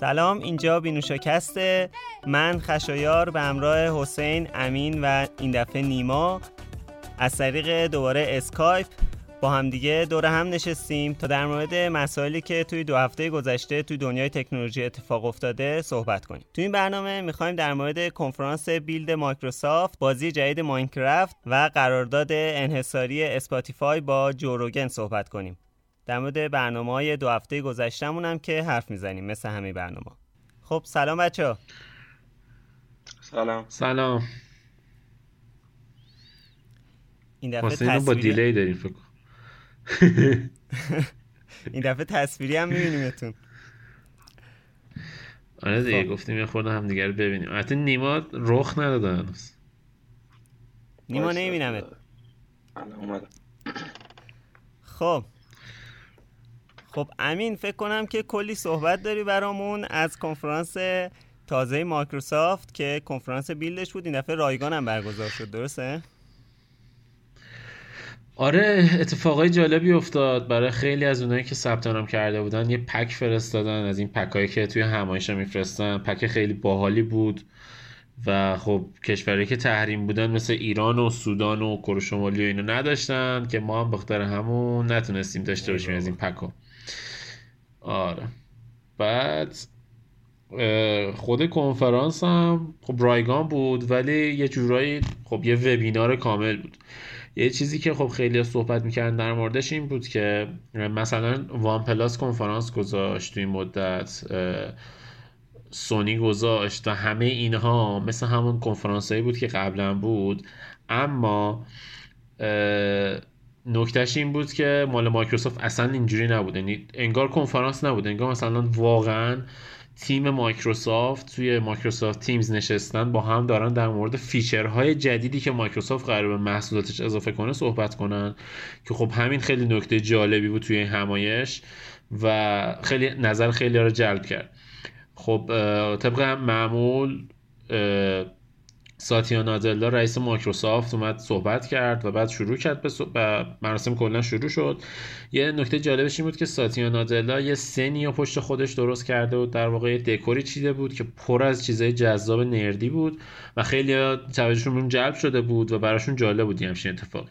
سلام اینجا بینوشاکسته من خشایار به همراه حسین امین و این دفعه نیما. از طریق دوباره اسکایپ با همدیگه دور هم نشستیم تا در مورد مسائلی که توی دو هفته گذشته توی دنیای تکنولوژی اتفاق افتاده صحبت کنیم. توی این برنامه می‌خوایم در مورد کنفرانس Build مایکروسافت بازی جدید ماینکرافت و قرارداد انحصاری اسپاتیفای با Joe Rogan صحبت کنیم. در مورد برنامه های دو هفته گذشتمون هم که حرف می‌زنیم مثل همه برنامه. خب سلام بچه ها. سلام. سلام. این دفعه حسین با دیلی داریم فکر این دفعه تصویری هم میبینیمتون. آره دیگه خب. گفتیم یه خورده هم دیگه رو ببینیم. البته نیما رخ نداده هنوز. نیما اومدم. خب. خب امین فکر کنم که کلی صحبت داری برامون از کنفرانس تازه مایکروسافت که کنفرانس بیلدش بود. این دفعه رایگان هم برگزار شد درسته؟ آره اتفاقای جالبی افتاد. برای خیلی از اونایی که ثبت نام کرده بودن یه پک فرستادن. از این پکایی که توی همایش میفرستن پک خیلی باحالی بود. و خب کشورهایی که تحریم بودن مثل ایران و سودان و کره شمالی و اینو نداشتن که ما هم بخاطر همون نتونستیم داشته باشیم از این پکو. آره. بعد خود کنفرانس هم خب رایگان بود ولی یه جورایی خب یه وبینار کامل بود. یه چیزی که خب خیلی صحبت می‌کردن در موردش این بود که مثلا وان پلاس کنفرانس گذاشت توی این مدت سونی گذاشت و همه اینها مثل همون کنفرانس هایی بود که قبلا بود. اما نکتهش این بود که مال مایکروسافت اصلا اینجوری نبود. یعنی انگار کنفرانس نبود. انگار مثلا واقعا تیم مایکروسافت توی Microsoft Teams نشستن با هم دارن در مورد feature های جدیدی که مایکروسافت قرار به محصولاتش اضافه کنه صحبت کنن که خب همین خیلی نکته جالبی بود توی این همایش و خیلی نظر خیلی رو جلب کرد. خب طبق معمول ساتیا نادلا رئیس مایکروسافت اومد صحبت کرد و بعد شروع کرد به صح- و مراسم کلا شروع شد. یه نکته جالبش این بود که ساتیا نادلا یه سنی و پشت خودش درست کرده بود. در واقع یه دکوری چیده بود که پر از چیزای جذاب نردی بود و خیلی توجهشون جلب شده بود و براشون جالب بود همچین اتفاقی.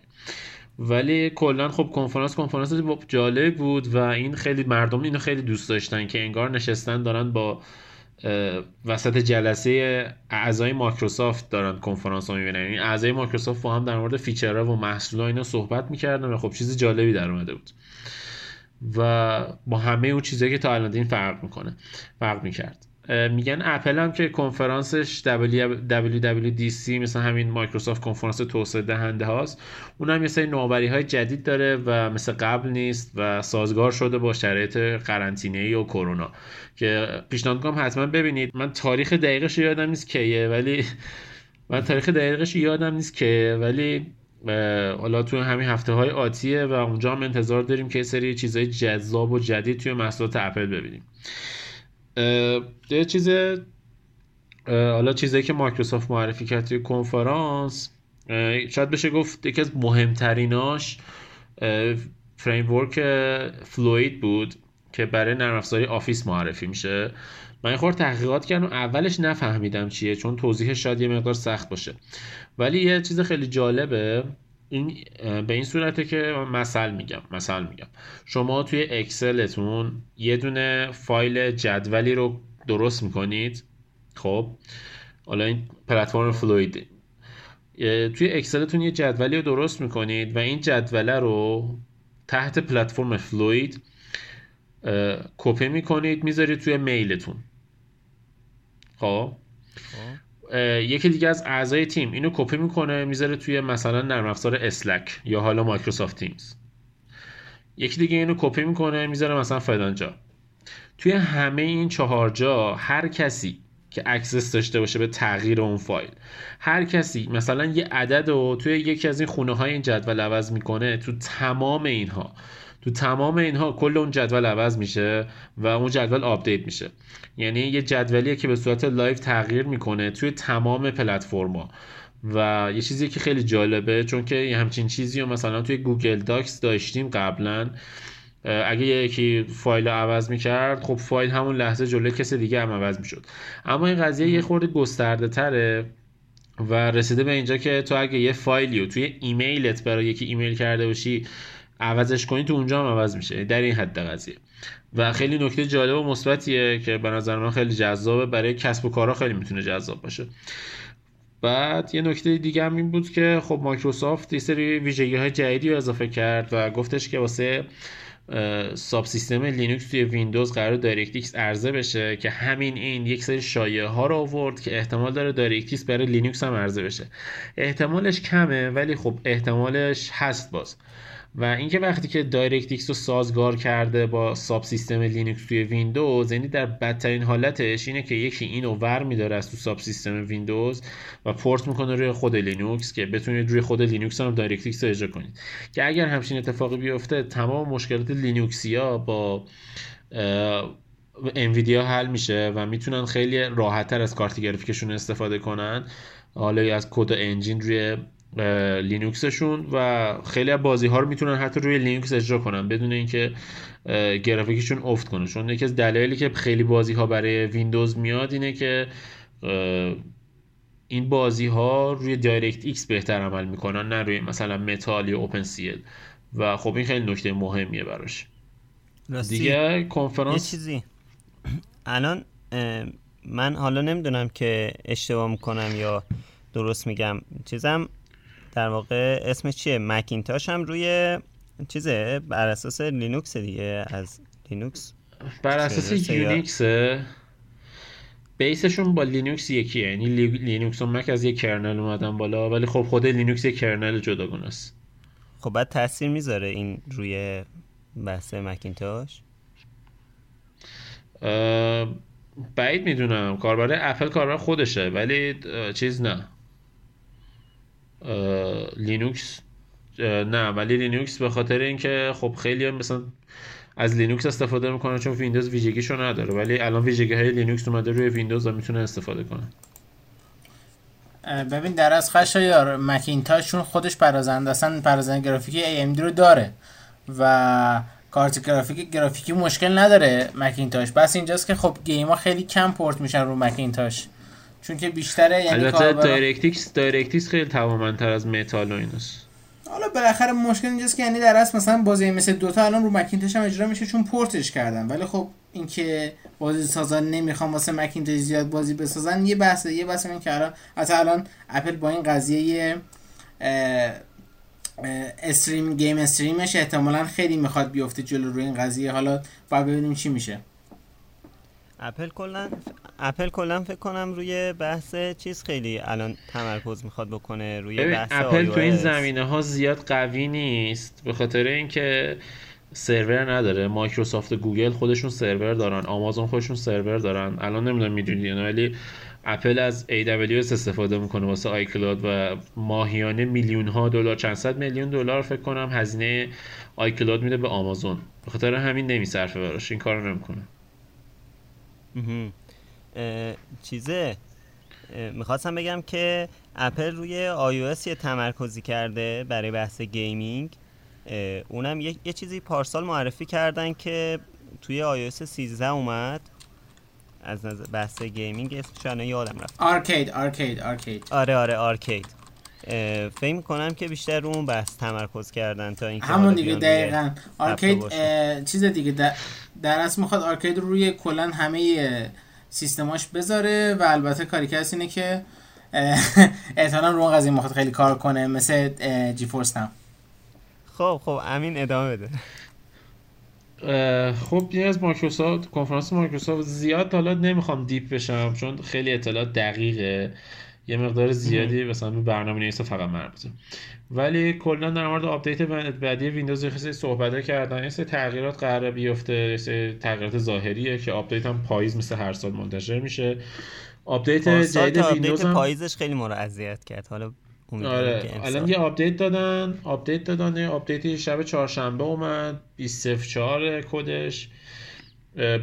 ولی کلا خب کنفرانس کنفرانس جالب بود و این خیلی مردم اینو خیلی دوست داشتن که انگار نشستن دارن با وسط جلسه اعضای مایکروسافت دارن کنفرانس رو می‌بینن. این اعضای مایکروسافت با هم در مورد feature ها و محصولات اینا صحبت می‌کردن و خب چیز جالبی در اومده بود. و با همه اون چیزایی که تا الان این فرق می‌کنه فرق می‌کرد. میگن اپل هم که کنفرانسش WWDC مثل همین مایکروسافت کنفرانس توسعه دهنده هاست اون هم یه سری نوآوری های جدید داره و مثل قبل نیست و سازگار شده با شرایط قرنطینه ای و کرونا. که پیشنهاد می‌کنم حتما ببینید. من تاریخ دقیقش یادم نیست کیه ولی من تاریخ دقیقش یادم نیست که ولی حالا توی همین هفته های آتیه و اونجا هم انتظار داریم که سری چیزهای جذاب و جدید توی محصولات اپل ببینیم. یه چیز حالا چیزایی که مایکروسافت معرفی کرد توی کنفرانس شاید بشه گفت یکی از مهمتریناش framework Fluid بود که برای نرم افزاری آفیس معرفی میشه. من یه خورده تحقیقات کردم اولش نفهمیدم چیه چون توضیحش شاید یه مقدار سخت باشه. ولی یه چیز خیلی جالبه این به این صورته که مثل میگم مثل میگم. شما توی اکسلتون یه دونه فایل جدولی رو درست می‌کنید خب؟ حالا این پلتفرم Fluid توی اکسلتون یه جدولی رو درست می‌کنید و این جدوله رو تحت پلتفرم Fluid کپی می‌کنید می‌ذارید توی mail تون. خب؟ اه، یکی دیگه از اعضای تیم اینو کپی می‌کنه می‌ذاره توی مثلا نرم افزار Slack یا حالا Microsoft Teams. یکی دیگه اینو کپی می‌کنه می‌ذاره مثلا فلانجا توی همه این چهار جا هر کسی که access داشته باشه به تغییر اون فایل هر کسی مثلا یه عدد رو توی یکی از این خونه های این جدول عوض می‌کنه تو تمام اینها. تو تمام اینها کل اون جدول عوض میشه و اون جدول آپدیت میشه. یعنی یه جدولیه که به صورت live تغییر می‌کنه توی تمام پلتفرما و یه چیزی که خیلی جالبه چون که یه همچین چیزی رو مثلا توی Google Docs داشتیم قبلا اگه یکی فایل رو عوض می‌کرد خب فایل همون لحظه جلوی کسی دیگه هم عوض می‌شد. اما این قضیه یه خورده گسترده تره و رسیده به اینجا که تو اگه یه فایلی رو توی ایمیلت برای یکی ایمیل کرده باشی عوضش کنی تو اونجا هم عوض میشه. در این حد قضیه. و خیلی نکته جالب و مثبتیه که به نظر من خیلی جذابه. برای کسب و کارها خیلی می‌تونه جذاب باشه. بعد یه نکته دیگه هم این بود که خب مایکروسافت یه سری ویژگی های جدیدی رو اضافه کرد و گفتش که واسه subsystem لینوکس توی ویندوز قرار DirectX عرضه بشه که همین این یک سری شایعه ها رو آورد که احتمال داره DirectX برای لینوکس هم عرضه بشه. احتمالش کمه ولی خب احتمالش هست باز. و اینکه وقتی که Direct رو سازگار کرده با subsystem لینوکس توی ویندوز یعنی در بدترین حالتش اینه که یکی اینو ور میداره از تو subsystem ویندوز و پورت می‌کنه روی خود لینوکس که بتونید روی خود لینوکس هم Direct رو اجرا کنید. که اگر همچین اتفاقی بیفته تمام مشکلات لینوکسیا با انویدیا حل میشه و می‌تونن خیلی راحتتر از کارت گرافیکشون استفاده کنن. حالا از کد engine روی لینوکسشون و خیلی از بازی ها رو می‌تونن حتی روی لینوکس اجرا کنن بدون اینکه گرافیکشون افت کنه. چون یکی از دلایلی که خیلی بازی ها برای ویندوز میاد اینه که این بازی ها روی DirectX بهتر عمل می‌کنن نه روی مثلا متال یا OpenGL و خب این خیلی نکته مهمیه براش. دیگه کنفرانس؟ یه چیزی. الان من حالا نمی‌دونم که اشتباه می‌کنم یا درست میگم. چیزم در واقع اسمش چیه؟ مکینتاش هم روی چیزه؟ بر اساس لینوکس دیگه. از لینوکس؟ بر اساس یونیکسه. base شون با لینوکس یکیه. یعنی لینوکس و مک از یه kernel اومدن بالا ولی خب خود لینوکس یه kernel جداگونه است خب بعد تاثیر می‌ذاره این روی بحث مکینتاش؟ بعید می‌دونم. کاربر اپل کاربر خودشه ولی چیز نه. لینوکس نه ولی لینوکس به خاطر اینکه خب خیلی هم مثلا از لینوکس استفاده می‌کنه چون ویندوز ویژگیشو نداره ولی الان ویژگی های لینوکس اومده روی ویندوز و می‌تونه استفاده کنه. ببین در از خشایار مکینتاش چون خودش پردازنده اصلا پردازنده گرافیکی AMD رو داره و کارت گرافیک گرافیکی مشکل نداره مکینتاش. بس اینجاست که خب game ا خیلی کم پورت میشن رو مکینتاش. چون که بیشتره یعنی البته DirectX DirectX خیلی توانمندتر از متال و ایناست. حالا بالاخره مشکل اینجاست که یعنی در اصل مثلا بازی مثل Dota الان رو مکینتاش هم اجرا میشه چون پورتش کردن. ولی خب اینکه بازی سازان نمی‌خوام واسه مکینتاش زیاد بازی بسازن یه بحثه یه بحث این که الان الان اپل با این قضیه stream game stream ش احتمالا خیلی می‌خواد بیفته جلو روی این قضیه. حالا باید ببینیم چی میشه. اپل کلا اپل کلا فکر کنم روی بحث چیز خیلی الان تمرکز می‌خواد بکنه روی بحث اپل تو این زمینه ها زیاد قوی نیست به خاطر اینکه سرور نداره. مایکروسافت و گوگل خودشون سرور دارن آمازون خودشون سرور دارن. الان نمی‌دونم می‌دونید ولی اپل از AWS استفاده می‌کنه واسه آیکلاد و ماهیانه میلیون ها دلار چند صد میلیون دلار فکر کنم هزینه آیکلاد میده به آمازون. به خاطر همین نمیصرفه براش این کارو نمی‌کنه. چیزه. می‌خواستم بگم که اپل روی iOS یه تمرکزی کرده برای بحث gaming. اونم یه, یه چیزی پارسال معرفی کردن که توی iOS 13 اومد. از نظر بحث gaming اسمش الان یادم رفت. Arcade Arcade Arcade. آره آره Arcade. فکر کنم که بیشتر رو اون بحث تمرکز کردن تا اینکه همون دیگه دقیقا. Arcade چیز دیگه در, اصل می‌خواد Arcade رو روی کلا همه سیستماش بذاره و البته کاری که اینه که احتمالا رو اون قضیه می‌خواد خیلی کار کنه مثل GeForce هم. خب خب امین ادامه بده. خب یه از مایکروسافت کنفرانس مایکروسافت زیاد حالا نمی‌خوام deep بشم چون خیلی اطلاعات دقیقه. یه مقدار زیادی مثلا به برنامه نویسا فقط مربوطه ولی کلا در مورد آپدیت بعدی ویندوز خیلی صحبت کردن. یه تغییرات قراره بیفته. یه تغییرات ظاهریه که آپدیت هم پاییز مثل هر سال منتشر میشه. آپدیت جدید ویندوز هم پاییزش خیلی ما اذیت کرد. حالا آره. الان یه آپدیت دادن. آپدیت دادن. آپدیت شب چهارشنبه اومد. 204 کدش.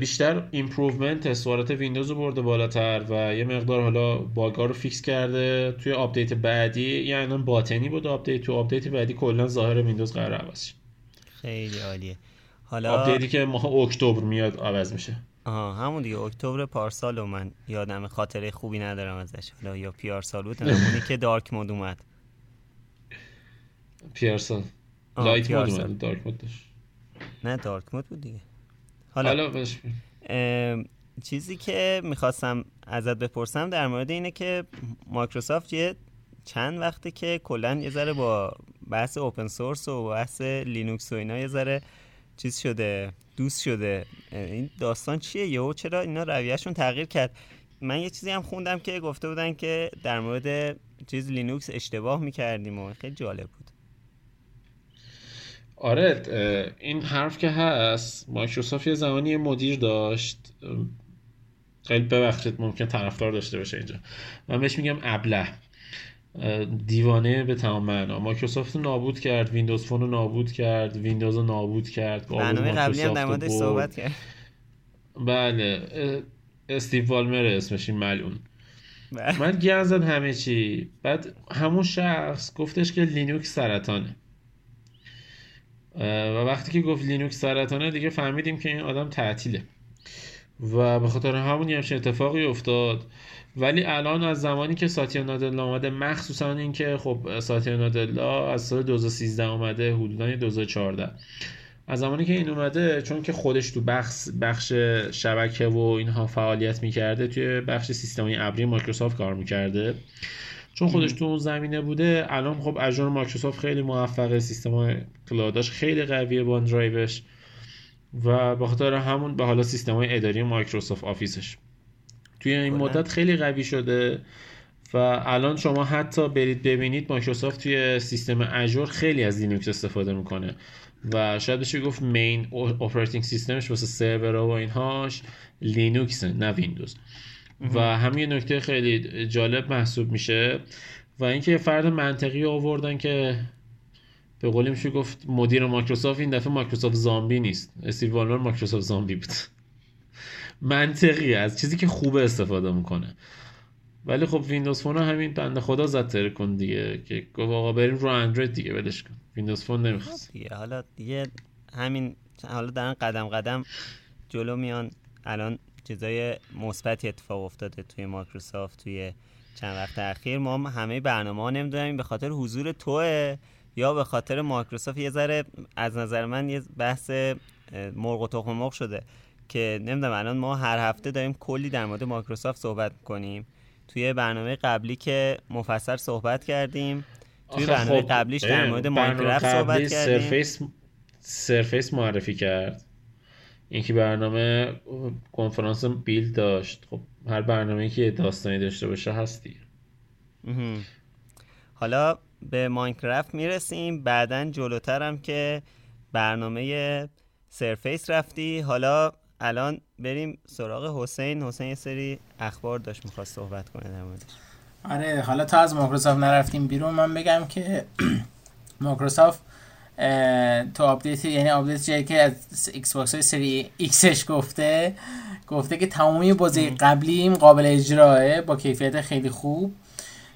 بیشتر improvement سوالات ویندوز رو برده بالاتر و یه مقدار حالا باگا رو fix کرده توی آپدیت بعدی. یعنی باطنی بود آپدیت تو آپدیت بعدی کلا ظاهر ویندوز قرار عوض خیلی عالیه. حالا آپدیتی که ماه اکتبر میاد عوض میشه. آها همون دیگه. اکتبر پارسال و من یادم خاطره خوبی ندارم ازش. حالا یا پیار سال بود اونی که dark mode اومد. پیارسال. light mode اومد dark mode داشت. نه dark mode بود دیگه. حالا, حالا چیزی که می‌خواستم ازت بپرسم در مورد اینه که مایکروسافت یه چند وقته که کلا یه ذره با بحث open source و بحث لینوکس و اینا یه ذره چیز شده دوست شده. این داستان چیه؟ یهو چرا اینا رویهشون تغییر کرد؟ من یه چیزی هم خوندم که گفته بودن که در مورد چیز لینوکس اشتباه می‌کردیم و خیلی جالب بود. آره این حرف که هست مایکروسافت یه زمانی مدیر داشت. خیلی ببخشید ممکن طرفدار داشته باشه اینجا. من بهش میگم ابله. دیوانه به تمام معنا. مایکروسافت نابود کرد ویندوز فون رو نابود کرد ویندوز رو نابود کرد برنامه قبلی هم در موردش صحبت کرد. بله استیو بالمر اسمش این ملعون بله. من گن همه چی. بعد همون شخص گفتش که لینوکس سرطانه. و وقتی که گفت لینوکس سرطانه دیگه فهمیدیم که این آدم تعطیله. و به خاطر همون همچین اتفاقی افتاد. ولی الان از زمانی که ساتیا نادلا آمده مخصوصا اینکه خب ساتیا نادلا از سال 2013 اومده حدودا 2014 از زمانی که این اومده چون که خودش تو بخش بخش شبکه و اینها فعالیت می‌کرده توی بخش سیستمی ابری مایکروسافت کار می‌کرده. چون خودش تو اون زمینه بوده الان خب اجور مایکروسافت خیلی موفقه سیستم کلاداش خیلی قویه با درایوش. و به خاطر همون به حالا سیستم های اداری مایکروسافت آفیسش. توی این مدت خیلی قوی شده و الان شما حتی برید ببینید مایکروسافت توی سیستم Azure خیلی از لینوکس استفاده می‌کنه. و شاید بشه گفت main operating system ش واسه سرور و اینهاش لینوکس نه ویندوز. و همین نکته خیلی جالب محسوب میشه و اینکه فرد منطقی آوردن که به قولی میشه گفت مدیر مایکروسافت این دفعه مایکروسافت زامبی نیست. استیو بالمر مایکروسافت زامبی بود. منطقی از چیزی که خوبه استفاده می‌کنه. ولی خب ویندوز فون همین بنده خدا زد کن دیگه که گفت آقا بریم رو اندروید دیگه ولش کن. ویندوز فون نمی‌خواست. خب حالا دیگه همین حالا دارن قدم قدم جلو میان. الان چیزای مثبتی اتفاق افتاده توی مایکروسافت توی چند وقت اخیر. ما همه برنامه ها نمی‌دونیم به خاطر حضور توه یا به خاطر مایکروسافت یه ذره از نظر من یه بحث مرغ و تخم مرغ شده که نمی‌دونم الان ما هر هفته داریم کلی در مورد مایکروسافت صحبت کنیم توی برنامه قبلی که مفصل صحبت کردیم توی برنامه خب قبلیش در مورد مایکروسافت صحبت کردیم. سرفیس سرفیس معرفی کرد. اینکه برنامه کنفرانس بیل داشت. خب هر برنامه که داستانی داشته باشه هستی حالا به ماینکرافت می‌رسیم. بعدا جلوترم که برنامه سرفیس رفتی. حالا الان بریم سراغ حسین. حسین یه سری اخبار داشت می‌خواست صحبت کنه در موردش. آره حالا تا از مایکروسافت نرفتیم بیرون من بگم که مایکروسافت تو update یعنی update جایی که از Xbox های سری X ش گفته گفته که تمامی بازی قبلیم قابل اجراه با کیفیت خیلی خوب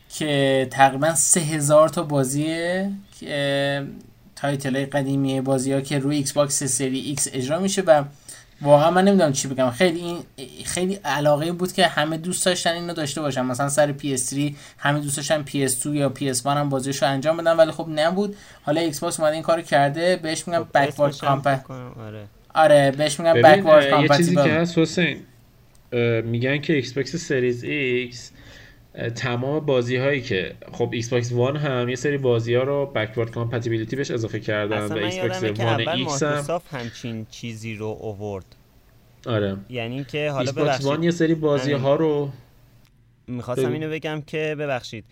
که تقریبا سه هزار تا بازیه که title های قدیمی بازی ها که روی Xbox سری X اجرا میشه و واقعا من نمی‌دونم چی بگم. خیلی این خیلی علاقه بود که همه دوست داشتن اینو داشته باشن. مثلا سر PS3 همه دوست داشتن PS2 یا PS1 هم بازیشو انجام بدن ولی خب نبود. حالا Xbox اومده این کارو کرده. بهش میگم backward compat آره. آره بهش میگم backward compatible یه چیزی که هست حسین میگن که Xbox Series X تمام بازی هایی که خب Xbox One هم یه سری بازی ها رو backward compatibility بهش اضافه کردن و Xbox One X هم همچین چیزی رو اوورد آره. یعنی که حالا ببخشید. One یه سری بازی ها رو می‌خواستم اینو بگم که ببخشید.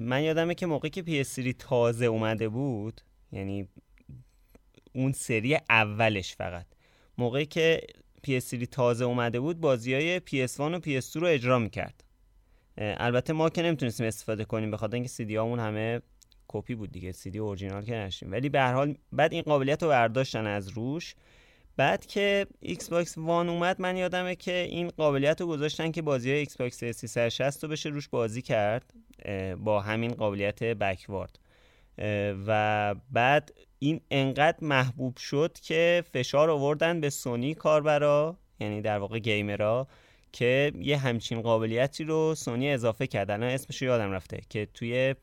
من یادمه که موقعی که PS3 تازه اومده بود یعنی اون سری اولش فقط موقعی که PS3 تازه اومده بود بازی های PS1 و PS2 رو اجرا می‌کرد. البته ما که نمی‌تونستیم استفاده کنیم به خاطر اینکه سی همون همه کپی بود دیگه سی دی اورجینال که نشیم. ولی به هر حال بعد این قابلیت رو برداشتن از روش. بعد که Xbox One اومد من یادمه که این قابلیت رو گذاشتن که بازی های Xbox 360 رو بشه روش بازی کرد با همین قابلیت backward. و بعد این انقدر محبوب شد که فشار آوردن به سونی کاربرا یعنی در واقع gamer ا که یه همچین قابلیتی رو سونی اضافه کرد. الان اسمش یادم رفته که توی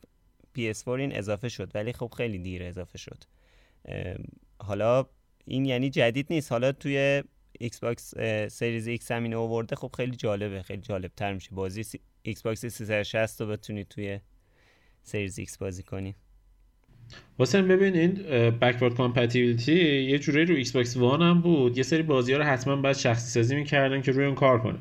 PS4 این اضافه شد ولی خب خیلی دیر اضافه شد. حالا این یعنی جدید نیست. حالا توی Xbox Series X هم اینو آورده خب خیلی جالبه خیلی جالب تر میشه بازی. Xbox 360 رو بتونید توی Series X بازی کنی. حسین ببینید backward compatibility یه جوری رو Xbox One هم بود. یه سری بازی ها رو حتما باید شخصی سازی می‌کردن که روی اون کار کنه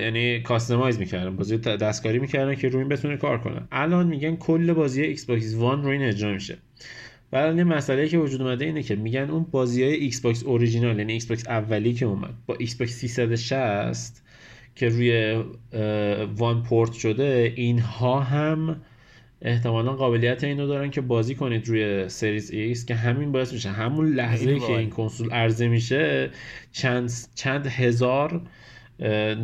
یعنی customize می‌کردن. بازی دستکاری می‌کردن که روی این بتونه کار کنه. الان میگن کل بازی Xbox One روی این اجرا میشه. ولی یه مسئله که وجود اومده اینه که میگن اون بازی های Xbox original یعنی Xbox اولی که اومد با Xbox 360 که روی One port شده اینها هم احتمالا قابلیت اینو دارن که بازی کنید روی Series X که همین باعث میشه. همون لحظه که این کنسول عرضه میشه چند, چند هزار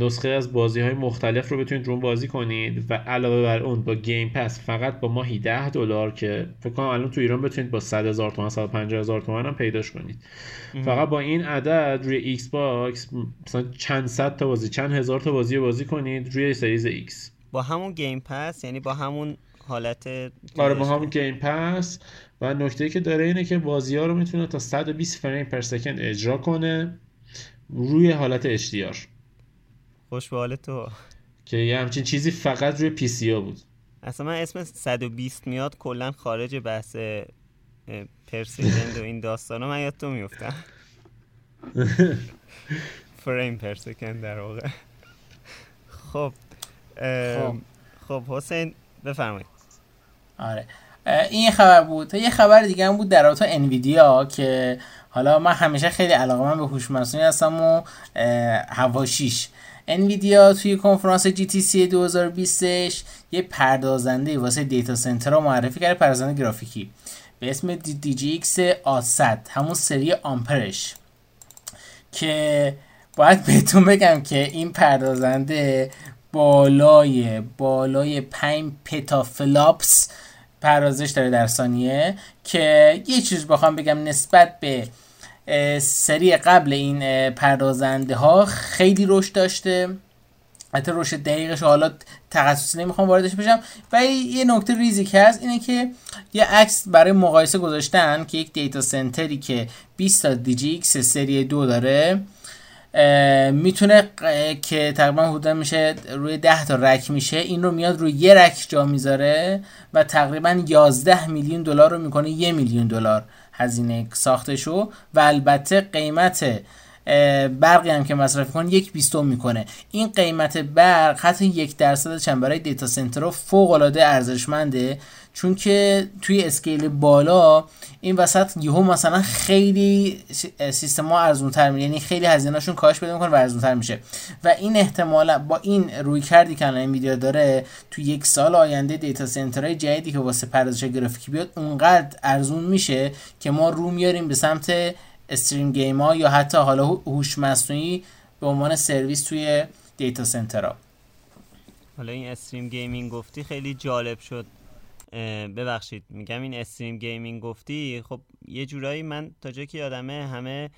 نسخه از بازی های مختلف رو بتونید رو بازی کنید و علاوه بر اون با Game Pass فقط با ماهی 10 دلار که فکر کنم الان تو ایران بتونید با 100 هزار تومان 150 هزار تومان هم پیداش کنید. فقط با این عدد روی Xbox مثلا چند صد تا بازی چند هزار تا بازی بازی کنید روی Series X. با همون Game Pass یعنی با همون حالت آره با همون Game Pass و نکته که داره اینه که بازی ها رو می‌تونه تا 120 frame per second اجرا کنه روی حالت HDR خوش به تو. که یه همچین چیزی فقط روی PC ها بود. اصلا من اسم 120 میاد کلا خارج بحث پرسکند و این داستان من یاد تو میفتم فریم پرسکند در واقع. خب خب, خب حسین بفرمایید. آره. این خبر بود. یه خبر دیگه هم بود در رابطه انویدیا که حالا من همیشه خیلی علاقه من به هوش مصنوعی هستم و هواشیش. انویدیا توی کنفرانس سی 2020 یه پردازنده واسه دیتا سنتر رو معرفی کرده پردازنده گرافیکی. به اسم ایکس آسد همون سری آمپرش. که باید بهتون بگم که این پردازنده بالای بالای 5 پتافلاپس پردازش داره در ثانیه که یه چیز بخوام بگم نسبت به سری قبل این پردازنده ها خیلی رشد داشته. حتی رشد دقیقش حالا تخصصی نمی‌خوام واردش بشم. و یه نکته ریزی که هست اینه که یه عکس برای مقایسه گذاشتن که یک دیتا سنتری که 20 تا دیجی سری دو داره می‌تونه که تقریبا حدودا میشه روی 10 تا رک میشه این رو میاد روی یه رک جا می‌ذاره و تقریبا 11 میلیون دلار رو می‌کنه یه میلیون دلار هزینه ساختشو و البته قیمت برقی هم که مصرف کن یک بیستم می‌کنه. این قیمت برق حتی یک درصد چند برای data center فوق العاده ارزشمنده. چون که توی scale بالا این وسط یهو مثلا خیلی سیستم ها ارزون تر میشه یعنی خیلی هزینهشون کاهش پیدا می‌کنه و ارزون تر میشه. و این احتمالا با این رویکردی که الان ویدیو داره تو یک سال آینده data center های جدیدی که واسه پردازش گرافیکی بیاد اونقدر ارزون میشه که ما رو میاریم به سمت stream game ها یا حتی حالا هوش مصنوعی به عنوان سرویس توی data center ها. حالا این stream gaming گفتی خیلی جالب شد. ببخشید میگم این stream gaming گفتی؟ خب یه جورایی من تا جایی که یادمه همه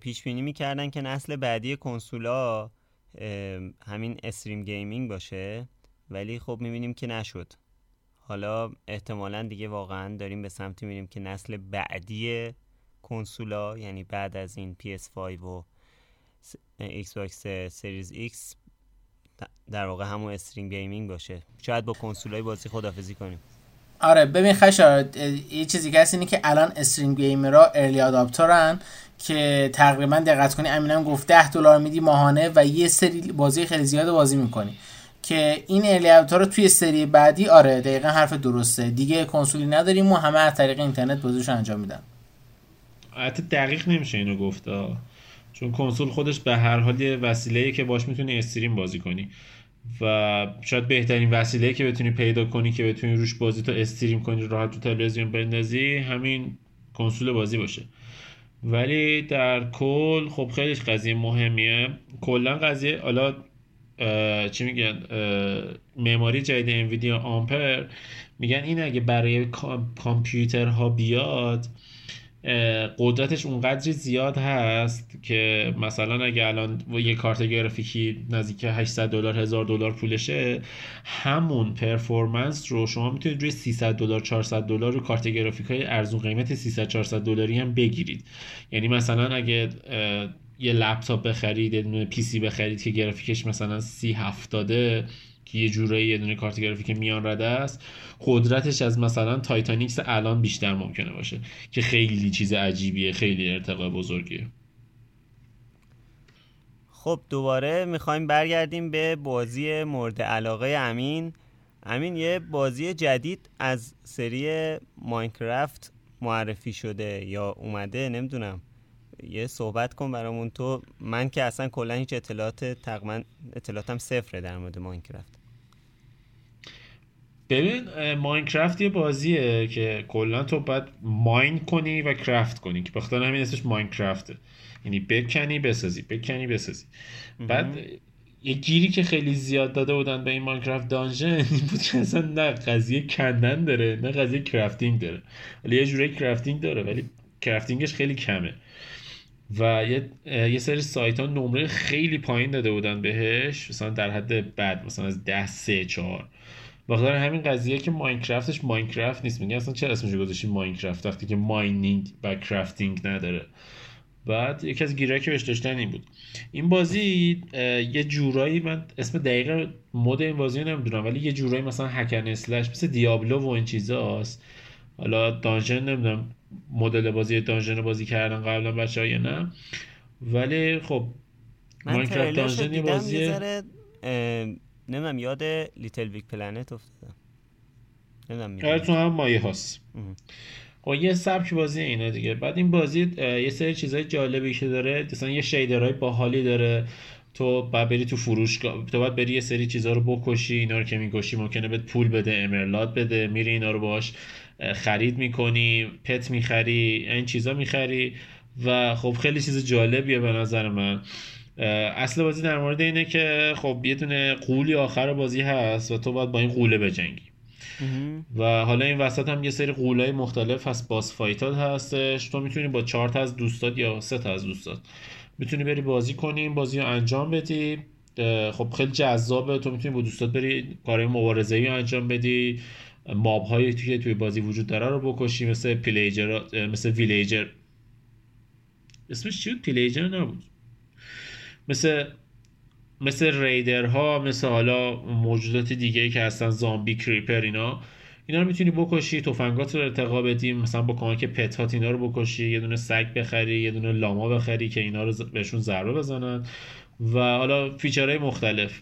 پیش بینی می‌کردن که نسل بعدی کنسولا همین stream gaming باشه ولی خب می‌بینیم که نشد. حالا احتمالا دیگه واقعا داریم به سمتی میریم که نسل بعدی کنسولا یعنی بعد از این PS5 و Xbox Series X در واقع همون stream gaming باشه. شاید با کنسولای بازی خدافظی کنیم. آره ببین خشا یه چیزی که هست اینه که الان stream gamer ها early adopter ن که تقریبا دقت کنی امینم گفت 10 دلار میدی ماهانه و یه سری بازی خیلی زیاد بازی می‌کنی. که این early رو توی سری بعدی آره دقیقا حرف درسته. دیگه کنسولی نداریم و همه از طریق اینترنت بازیش انجام میدن. حتی دقیق نمیشه اینو گفت چون کنسول خودش به هر حال یه وسیله که باش می‌تونی استریم بازی کنی. و شاید بهترین وسیله که بتونی پیدا کنی که بتونی روش بازی تو استریم کنی راحت تو تلویزیون بندازی همین کنسول بازی باشه. ولی در کل خب خیلی قضیه مهمیه. کلا قضیه حالا چی میگن معماری جدید انویدیا آمپر میگن این اگه برای کامپیوترها بیاد قدرتش اونقدر زیاد هست که مثلا اگه الان یه کارت گرافیکی نزدیک 800 دلار 1000 دلار پولشه همون performance رو شما می‌تونید روی 300 دلار 400 دلار رو کارت گرافیک های ارزون قیمت 300 400 دلاری هم بگیرید. یعنی مثلا اگه یه لپتاپ بخرید یه PC بخرید که گرافیکش مثلا 30 70 که یه جورایی یه دونه کارت گرافیک میان رده است. قدرتش از مثلا Titan X الان بیشتر ممکنه باشه که خیلی چیز عجیبیه خیلی ارتقای بزرگیه. خب دوباره می‌خوایم برگردیم به بازی مورد علاقه امین. امین یه بازی جدید از سری ماینکرافت معرفی شده یا اومده نمی‌دونم. یه صحبت کن برامون. تو من که اصلا کلا هیچ اطلاعات تقریبا اطلاعاتم صفره در مورد ماینکرافت. ببین ماینکرافت یه بازیه که کلا تو باید ماین کنی و کرافت کنی که بخاطر همین اسمش ماینکرافته. یعنی بکنی بسازی بکنی بسازی. بعد یه گیری که خیلی زیاد داده بودن به این ماینکرافت دانژن این بود که اصلا نه قضیه کندن داره نه قضیه کرافتینگ داره. ولی یه جوری کرافتینگ داره ولی کرافتینگش خیلی کمه. و یه, یه سری سایت ها نمره خیلی پایین داده بودن بهش مثلا در حد بعد مثلا از ده سه چهار. بخاطر همین قضیه که ماینکرافتش ماینکرافت نیست. میگه اصلا چه اسمش گذاشتی ماینکرافت وقتی که ماینینگ و کرافتینگ نداره؟ بعد یکی از گیرایی که بهش داشتن این بود. این بازی یه جورایی من اسم دقیق مود این بازی نمی‌دونم ولی یه جورایی مثلا هکن اسلش مثل دیابلو و این چیزاست. حالا دانژن نمی‌دونم مدل بازی dungeon بازی کردن قبلا بچه ها یا نه. ولی خب ماینکرافت Dungeons یه بازی نمی‌دونم یاد لیتل بیگ پلنت افتادم نمی‌دونم تو هم مایه هاست. خب یه سبک بازی اینا دیگه. بعد این بازی یه سری چیزای جالبی که داره. مثلا یه shader های باحالی داره. تو باید بری تو فروشگاه تو باید بری یه سری چیزا رو بکشی. اینا رو که می‌کشی ممکنه بهت پول بده emerald بده. میری اینا رو باش خرید می‌کنی پت می‌خری این چیزا می‌خری. و خب خیلی چیز جالبیه به نظر من. اصل بازی در مورد اینه که خب یه دونه قولی آخر بازی هست و تو باید با این قوله بجنگی. و حالا این وسط هم یه سری قولای مختلف هست. باس فایتات هستش. تو می‌تونی با چهار تا از دوستات یا سه تا از دوستات. می‌تونی بری بازی کنی بازی رو انجام بدی. خب خیلی جذابه. تو می‌تونی با دوستات بری کارهای مبارزه ای انجام بدی. mob هایی که توی بازی وجود داره رو بکشی. مثل pillager مثل villager. اسمش چی بود؟ pillager نبود. مثل مثل raider ها مثل حالا موجودات دیگه ای که هستن زامبی creeper اینا. اینا رو می‌تونی بکشی تفنگات رو ارتقا بدی مثلا با کمک pet ات اینا رو بکشی یه دونه سگ بخری یه دونه لاما بخری که اینا رو بهشون ضربه بزنن. و حالا feature های مختلف.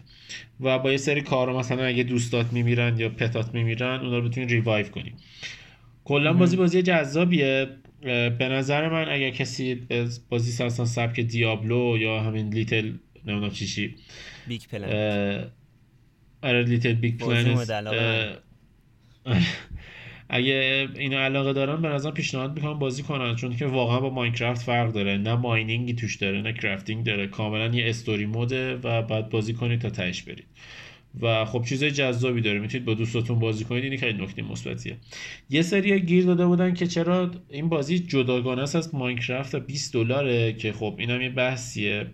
و با یه سری کار مثلا اگه دوستات میمیرن یا pet ات میمیرن اونا رو بتونی revive کنی. کلا بازی بازی جذابیه. به نظر من اگر کسی بازی سرسان سبک دیابلو یا همین لیتل نمی‌دونم چی چی بیگ پلنت آره لیتل بیگ پلنت اگه اینو علاقه دارن به نظر پیشنهاد می‌کنم بازی کنن چون که واقعا با ماینکرافت فرق داره. نه mining ی توش داره نه crafting داره. کاملا یه story mode ه و بعد بازی کنید تا تهش برید. و خب چیزای جذابی داره. می‌تونید با دوستاتون بازی کنید. این خیلی نکته مثبتیه. یه سری گیر داده بودن که چرا این بازی جداگانه است از ماینکرافت 20 دلاره که خب اینم یه بحثیه.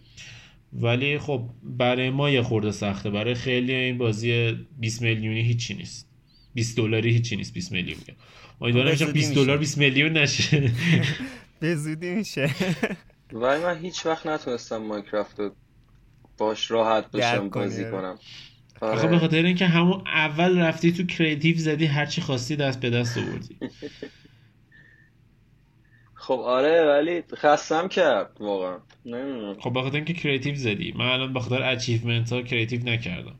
ولی خب برای ما یه خورده سخته. برای خیلی این بازی 20 میلیونی هیچی نیست. 20 دلاری هیچی نیست. 20 میلیون. امیدوارم که 20 دلار 20 میلیون نشه. به زودی میشه. ولی من هیچ وقت نتونستم ماینکرافت رو باش راحت بشم بازی کنم. آره. خب به خاطر اینکه همون اول رفتی تو creative زدی هرچی خواستی دست به دست آوردی. خب آره ولی خستم کرد واقعا. نمی‌دونم. خب بخاطر اینکه creative زدی. من الان بخاطر achievement ها creative نکردم.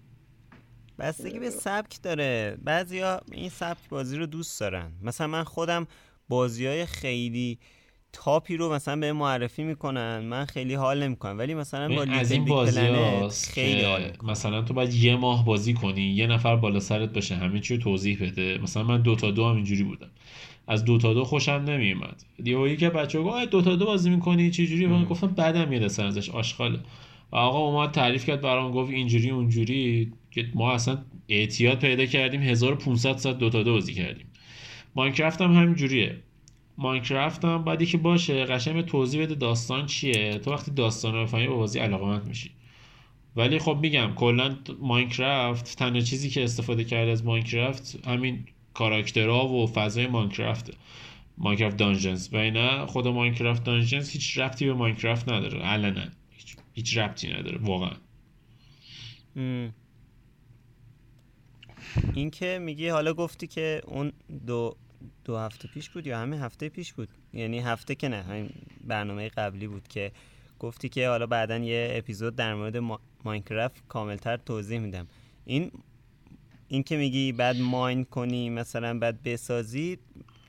بستگی به سبک داره. بعضیا این سبک بازی رو دوست دارن. مثلا من خودم بازی های خیلی تاپی رو مثلا به معرفی می‌کنن من خیلی حال نمی‌کنم. ولی مثلا با از این بازی خیلی حال مثلا تو باید یه ماه بازی کنی یه نفر بالا سرت باشه همه چی رو توضیح بده. مثلا من دو تا دو هم اینجوری بودم. از دو تا دو خوشم نمیومد یهو که بچه‌ها گفت دو تا دو بازی می‌کنی چه جوری من گفتم بعدم میاد ازش آشغاله. آقا اومد تعریف کرد برام گفت اینجوری اونجوری. که ما اصلا اعتیاد پیدا کردیم 1500 ساعت دوتا دو بازی کردیم. ماینکرافت هم همین جوریه ماینکرافت هم بعدی که باشه قشنگ توضیح بده داستان چیه. تو وقتی داستان رو بفهمی به بازی علاقمند میشی. ولی خب میگم کلا ماینکرافت تنها چیزی که استفاده کرده از ماینکرافت همین کاراکترها و فضای ماینکرافت ماینکرافت دانجنز و اینا خود ماینکرافت دانجنز هیچ ربطی به ماینکرافت نداره. علنا. هیچ هیچ ربطی نداره واقعا. این که میگی حالا گفتی که اون دو دو هفته پیش بود یا همه هفته پیش بود. یعنی هفته که نه همین برنامه قبلی بود که گفتی که حالا بعدا یه اپیزود در مورد ما... ماینکرافت کاملتر توضیح میدم. این این که میگی بعد ماین کنی مثلا بعد بسازی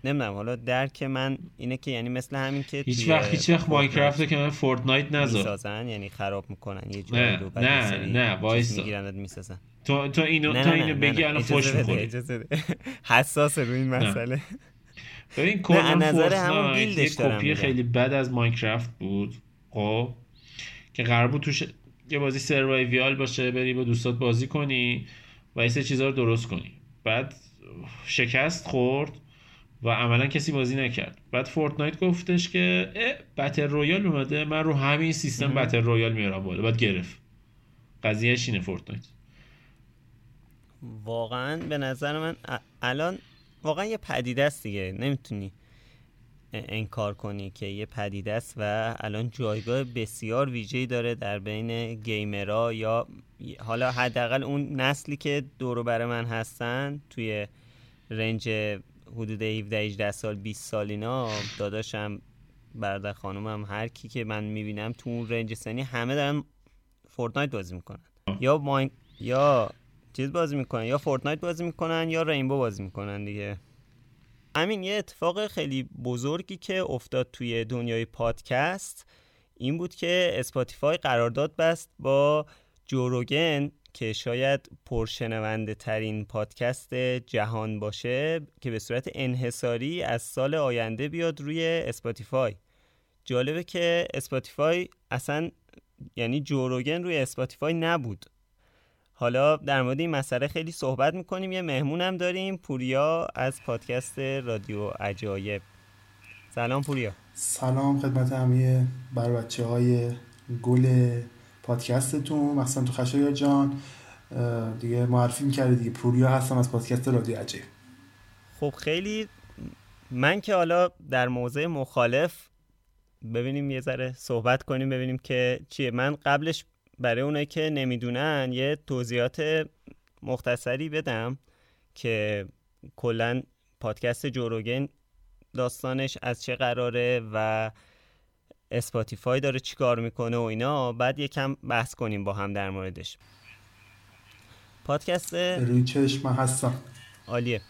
نمی‌دونم حالا درک من اینه که یعنی مثل همین که هیچ وقت هیچ وقت ماینکرافت که من فورتنایت نذار. می‌سازن یعنی خراب می‌کنن یه جایی نه نه نه وایسا. می‌گیرن می‌سازن. تو تو اینو نه تو نه اینو بگی الان فوش می‌خوری. حساس روی این مسئله. ببین کلا نظر همون یه کپی خیلی بد از ماینکرافت بود خب که قرار بود توش یه بازی survival باشه بری با دوستات بازی کنی و این سه چیزا رو درست کنی. بعد شکست خورد. و عملا کسی بازی نکرد. بعد فورتنایت گفتش که battle royale اومده من رو همین سیستم battle royale میارم بالا. بعد گرفت. قضیهش اینه فورتنایت. واقعا به نظر من الان واقعا یه پدیده است دیگه. نمی‌تونی انکار کنی که یه پدیده است و الان جایگاه بسیار ویژه‌ای داره در بین گیمرها یا حالا حداقل اون نسلی که دور بر من هستن توی رنج حدود 17 18 سال 20 سال اینا داداشم برادر خانومم هر کی که من می‌بینم تو اون رنج سنی همه دارن فورتنایت بازی می‌کنن. یا ماین یا چیز بازی می‌کنن یا فورتنایت بازی می‌کنن یا رینبو بازی می‌کنن دیگه. همین یه اتفاق خیلی بزرگی که افتاد توی دنیای پادکست این بود که اسپاتیفای قرارداد بست با جو روگن که شاید پرشنونده ترین پادکست جهان باشه که به صورت انحصاری از سال آینده بیاد روی اسپاتیفای. جالبه که اسپاتیفای اصلا یعنی جو روگن روی اسپاتیفای نبود. حالا در مورد این مسئله خیلی صحبت می‌کنیم یه مهمونم داریم پوریا از پادکست رادیو عجایب. سلام پوریا. سلام خدمت همه بر و بچه های گل پادکستتون. مثلا تو خشایار جان. دیگه معرفی می‌کرده دیگه. پوریا هستم از پادکست رادیو عجایب خب خیلی من که حالا در موضع مخالف ببینیم یه ذره صحبت کنیم ببینیم که چیه. من قبلش برای اونایی که نمی‌دونن یه توضیحات مختصری بدم که کلا پادکست جوروگن داستانش از چه قراره و اسپاتیفای داره چیکار می‌کنه و اینا بعد یکم بحث کنیم با هم در موردش. پادکست روی چشم هستم. عالیه.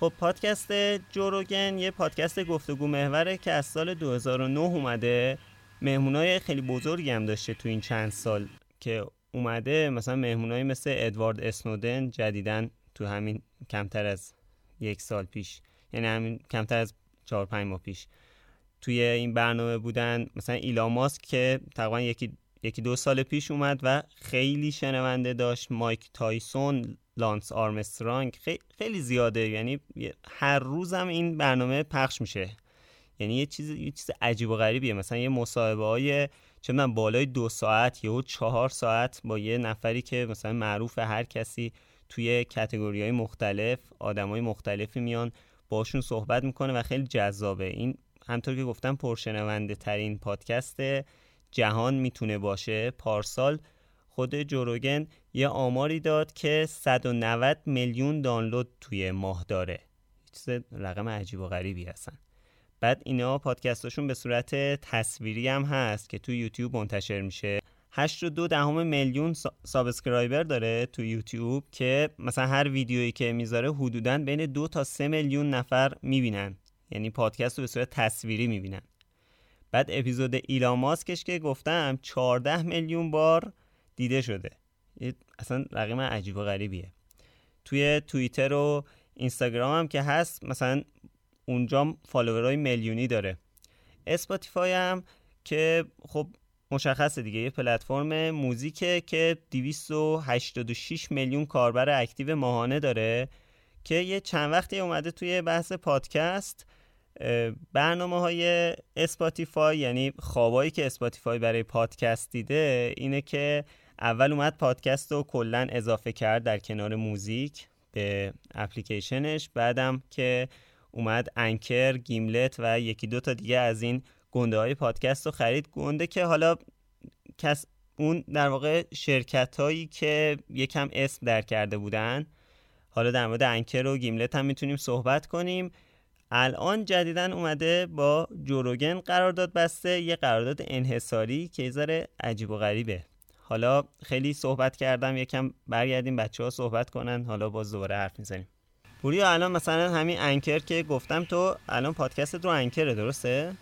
خب پادکست جوروگن یه پادکست گفتگو محوره که از سال 2009 اومده. مهمونای خیلی بزرگی هم داشته تو این چند سال که اومده. مثلا مهمونایی مثل ادوارد اسنودن جدیدن تو همین کمتر از یک سال پیش. یعنی همین کمتر از چهار پنج ماه پیش. توی این برنامه بودن مثلا ایلا ماسک که تقریبا یکی یکی دو سال پیش اومد و خیلی شنونده داشت. مایک تایسون لانس آرمسترانگ خیلی زیاده. یعنی هر روزم این برنامه پخش میشه. یعنی یه چیز یه چیز عجیب و غریبیه. مثلا یه مصاحبه های چه من بالای دو ساعت یا چهار ساعت با یه نفری که مثلا معروف هر کسی توی کتگوری های مختلف آدم های مختلفی میان باشون صحبت می‌کنه و خیلی جذابه. این همونطور که گفتم پرشنونده ترین پادکست جهان می‌تونه باشه. پارسال خود جو روگن یه آماری داد که 190 میلیون دانلود توی ماه داره. چیز رقم عجیب و غریبی هستن. بعد اینا پادکستاشون به صورت تصویری هم هست که تو یوتیوب منتشر میشه. 8 دو دهم میلیون subscriber داره تو یوتیوب که مثلا هر ویدیویی که می‌ذاره حدودا بین دو تا سه میلیون نفر می‌بینن. یعنی پادکست رو به صورت تصویری می‌بینن. بعد اپیزود ایلان ماسکش که گفتم 14 میلیون بار دیده شده. اصلا رقم عجیب و غریبیه. توی توییتر و اینستاگرام هم که هست مثلا اونجا follower های میلیونی داره. اسپاتیفای هم که خب مشخصه دیگه یه پلتفرم موزیکه که 286 میلیون کاربر active ماهانه داره که یه چند وقتی اومده توی بحث پادکست برنامه های اسپاتیفای یعنی خوابایی که اسپاتیفای برای پادکست دیده اینه که اول اومد پادکست رو کلا اضافه کرد در کنار موزیک به اپلیکیشنش بعدم که اومد انکر گیملت و یکی دو تا دیگه از این گنده های پادکست رو خرید. گنده که حالا کس اون در واقع شرکت هایی که یکم اسم در کرده بودن حالا در مورد انکر و گیملت هم می‌تونیم صحبت کنیم. الان جدیدا اومده با جوروگن قرارداد بسته یه قرارداد انحصاری که ذره عجیب و غریبه حالا خیلی صحبت کردم یکم برگردیم بچه ها صحبت کنن حالا باز دوباره حرف می‌زنیم پوریا الان مثلا همین انکر که گفتم تو الان پادکست رو انکره درسته؟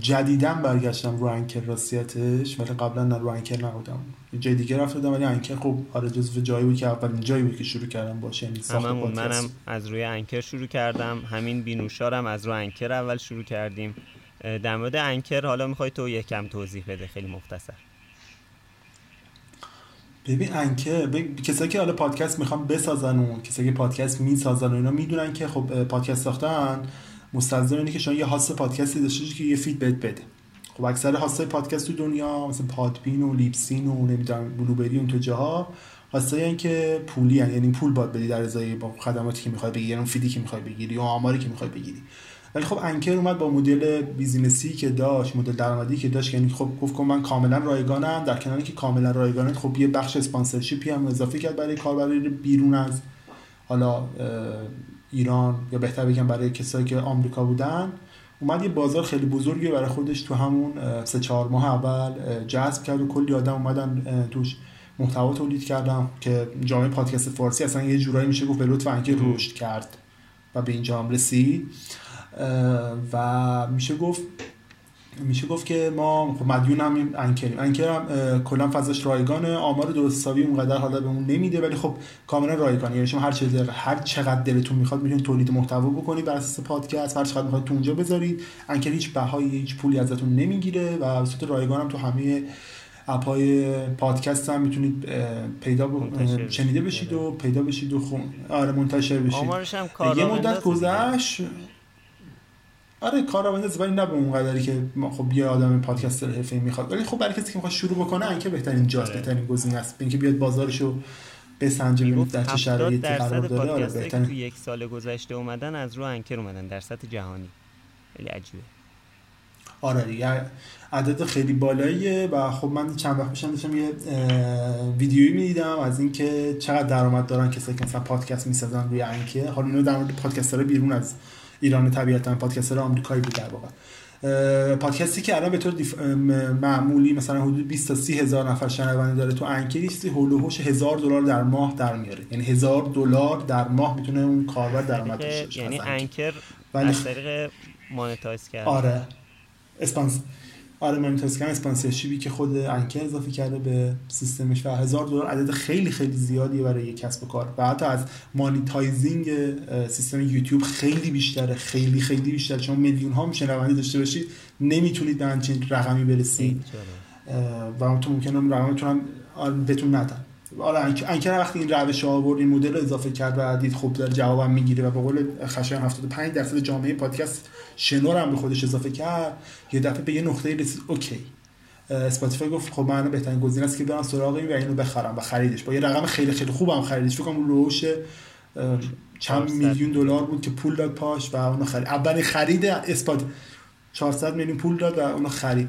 جدیدن برگشتم رو انکر راستیتش ولی قبلا نه رو انکر نبودم. جای دیگه رفته ولی انکر خب آره جزو جایی بود که اولین جایی بود که شروع کردم باشه یعنی ساخت منم از روی انکر شروع کردم. همین بینوشارم از روی انکر اول شروع کردیم. در مورد انکر حالا می‌خوای تو یکم توضیح بده خیلی مختصر. ببین انکر ببین کسایی که حالا پادکست می‌خوام بسازن و کسایی که پادکست می‌سازن و اینا می‌دونن که خب پادکست ساختن مستلزم اینه که شما یه host پادکستی داشته که یه feed بهت بده. خب اکثر هاست پادکست تو دنیا مثل Podbean و Libsyn و نمی‌دونم Blubrry اینطور جاها هاستایی که پولی هن. یعنی پول باید بدی در ازای با خدماتی که می‌خوای بگیری اون feed ی که می‌خوای بگیری و آماری که می‌خوای بگیری. ولی خب Anchor اومد با مدل business ی که داشت مدل درآمدی که داشت. یعنی خب گفت من کاملا رایگانم. در کناری که کاملا رایگانه خب یه بخش sponsorship ی هم اضافه کرد برای کاربرای بیرون از حالا ایران یا بهتر بگم برای کسایی که آمریکا بودن اومد یه بازار خیلی بزرگی برای خودش تو همون سه چهار ماه اول جذب کرد و کلی آدم اومدن توش محتوا تولید کردم که جامعه پادکست فارسی اصلا یه جورایی میشه گفت به لطف انکه رشد کرد و به اینجا هم رسید. و میشه گفت میشه گفت که ما خب مدیون هم انکریم. انکر هم کلا فضاش رایگانه آمار درست حسابی اونقدر حالا به اون نمیده ولی خب کاملا رایگانه. یعنی شما هر چه هر چقدر دلتون می‌خواد می‌تونید تولید محتوا بکنید بر اساس پادکست. هر چقدر می‌خواد تو اونجا بذارید. انکر هیچ بهایی هیچ پولی ازتون نمی‌گیره و به صورت رایگان هم تو همه اپای پادکست هم می‌تونید پیدا ب... شنیده بشید. و پیدا بشید و خون آره منتشر بشید. یه مدت گذشت. آره کارآمد ولی نه به اون قدری که خب یه آدم پادکستر حرفه‌ای می‌خواد. ولی خب برای کسی که می‌خواد شروع بکنه اینکه بهترین جاست آره. بهترین گزینه است. اینکه بیاد بازارشو بسنجه ببینید در چه شرایطی قرار داره. آره بهترین یک سال گذشته اومدن از رو انکر اومدن. در سطح جهانی. خیلی عجیبه. آره دیگه. عدد خیلی بالاییه و خب من چند وقت پیشم داشتم یه ویدیویی می‌دیدم از اینکه چقدر درآمد دارن کسایی که مثلا پادکست می‌سازن روی انکر. حالا اینو در مورد پادکسترها بیرون از ایران طبیعتا پادکستر آمریکایی بود در واقع. پادکستی که الان به طور دیف... معمولی مثلا حدود 20 تا 30 هزار نفر شنونده داره تو انکریستی هول و هوش هزار دلار در ماه در میاره. یعنی هزار دلار در ماه می‌تونه اون کاربر درآمد داشته یعنی Anchor از طریق monetize کرده آره. اسپانس آره monetizing sponsorship ی که خود Anchor اضافه کرده به سیستمش و هزار دلار عدد خیلی خیلی زیادیه برای یک کسب و کار. و حتی از monetizing سیستم یوتیوب خیلی بیشتره خیلی خیلی بیشتر چون میلیون ها شنونده داشته باشید نمی‌تونید به همچین رقمی برسید. و تو ممکنه رقمتون هم بهتون ندن حالا Anchor وقتی این روش آورد این مدل رو اضافه کرد و دید خب داره جوابم می‌گیره و به قول خشایار 75 درصد جامعه پادکست شنو رو هم به خودش اضافه کرد. یه دفعه به یه نقطه رسید okay. Spotify گفت خب من بهترین گزینه است که برم سراغ این و اینو بخرم و خریدش. با یه رقم خیلی خیلی خوبم خریدش. فکر کنم روش چند میلیون دلار بود که پول داد پاش و اونو خرید. اولین خرید اسپات 400 میلیون پول داد و اونو خرید.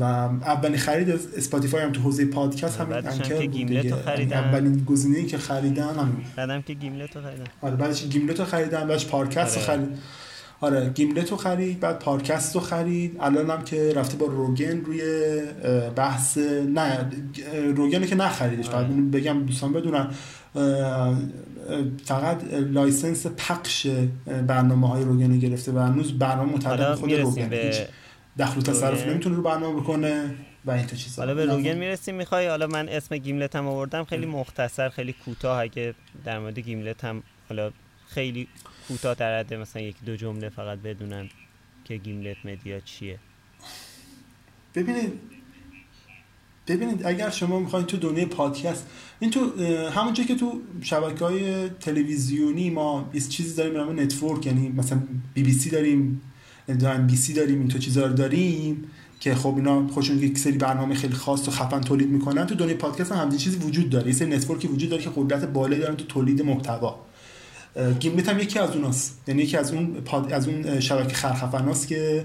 و اولین خرید Spotify هم تو حوزه پادکست همین Anchor بود دیگه. اولین گزینه‌ای که خریدن همین. بعدم که Gimlet رو خریدن. آره بعدش Gimlet رو خریدن بعدش Parcast رو آره. خرید. آره Gimlet رو خرید بعد Parcast رو خرید. الان هم که رفته با Rogan روی بحث نه Rogan که نخریدش. آره. بعد بگم دوستان بدونن. فقط license پخش برنامه های Rogan گرفته و هنوز برنامه متعلق خود Rogan. به... دخل و تصرف نمی‌تونه رو برنامه بکنه و اینطور چیزا. حالا به Rogan می‌رسیم می‌خوای؟ حالا من اسم Gimlet هم آوردم خیلی مختصر خیلی کوتاه اگه در مورد Gimlet هم حالا خیلی کوتاه در مثلا یک دو جمله فقط بدونن که Gimlet Media چیه. ببینید ببینید اگر شما می‌خواین تو دنیای پادکست این تو همونجا که تو شبکه های تلویزیونی ما یه چیزی داریم به network یعنی مثلا بی بی سی داریم MBC داریم اینطور چیزا رو داریم که خب اینا خودشون یک سری برنامه خیلی خاص و خفن تولید می‌کنن. تو دنیای پادکست هم همین چیزی وجود داره. یه سری network ی وجود داره که قدرت بالایی دارن تو تولید محتوا. Gimlet هم یکی از اوناست. یعنی یکی از اون پاد... از اون شبکه خرخفناست که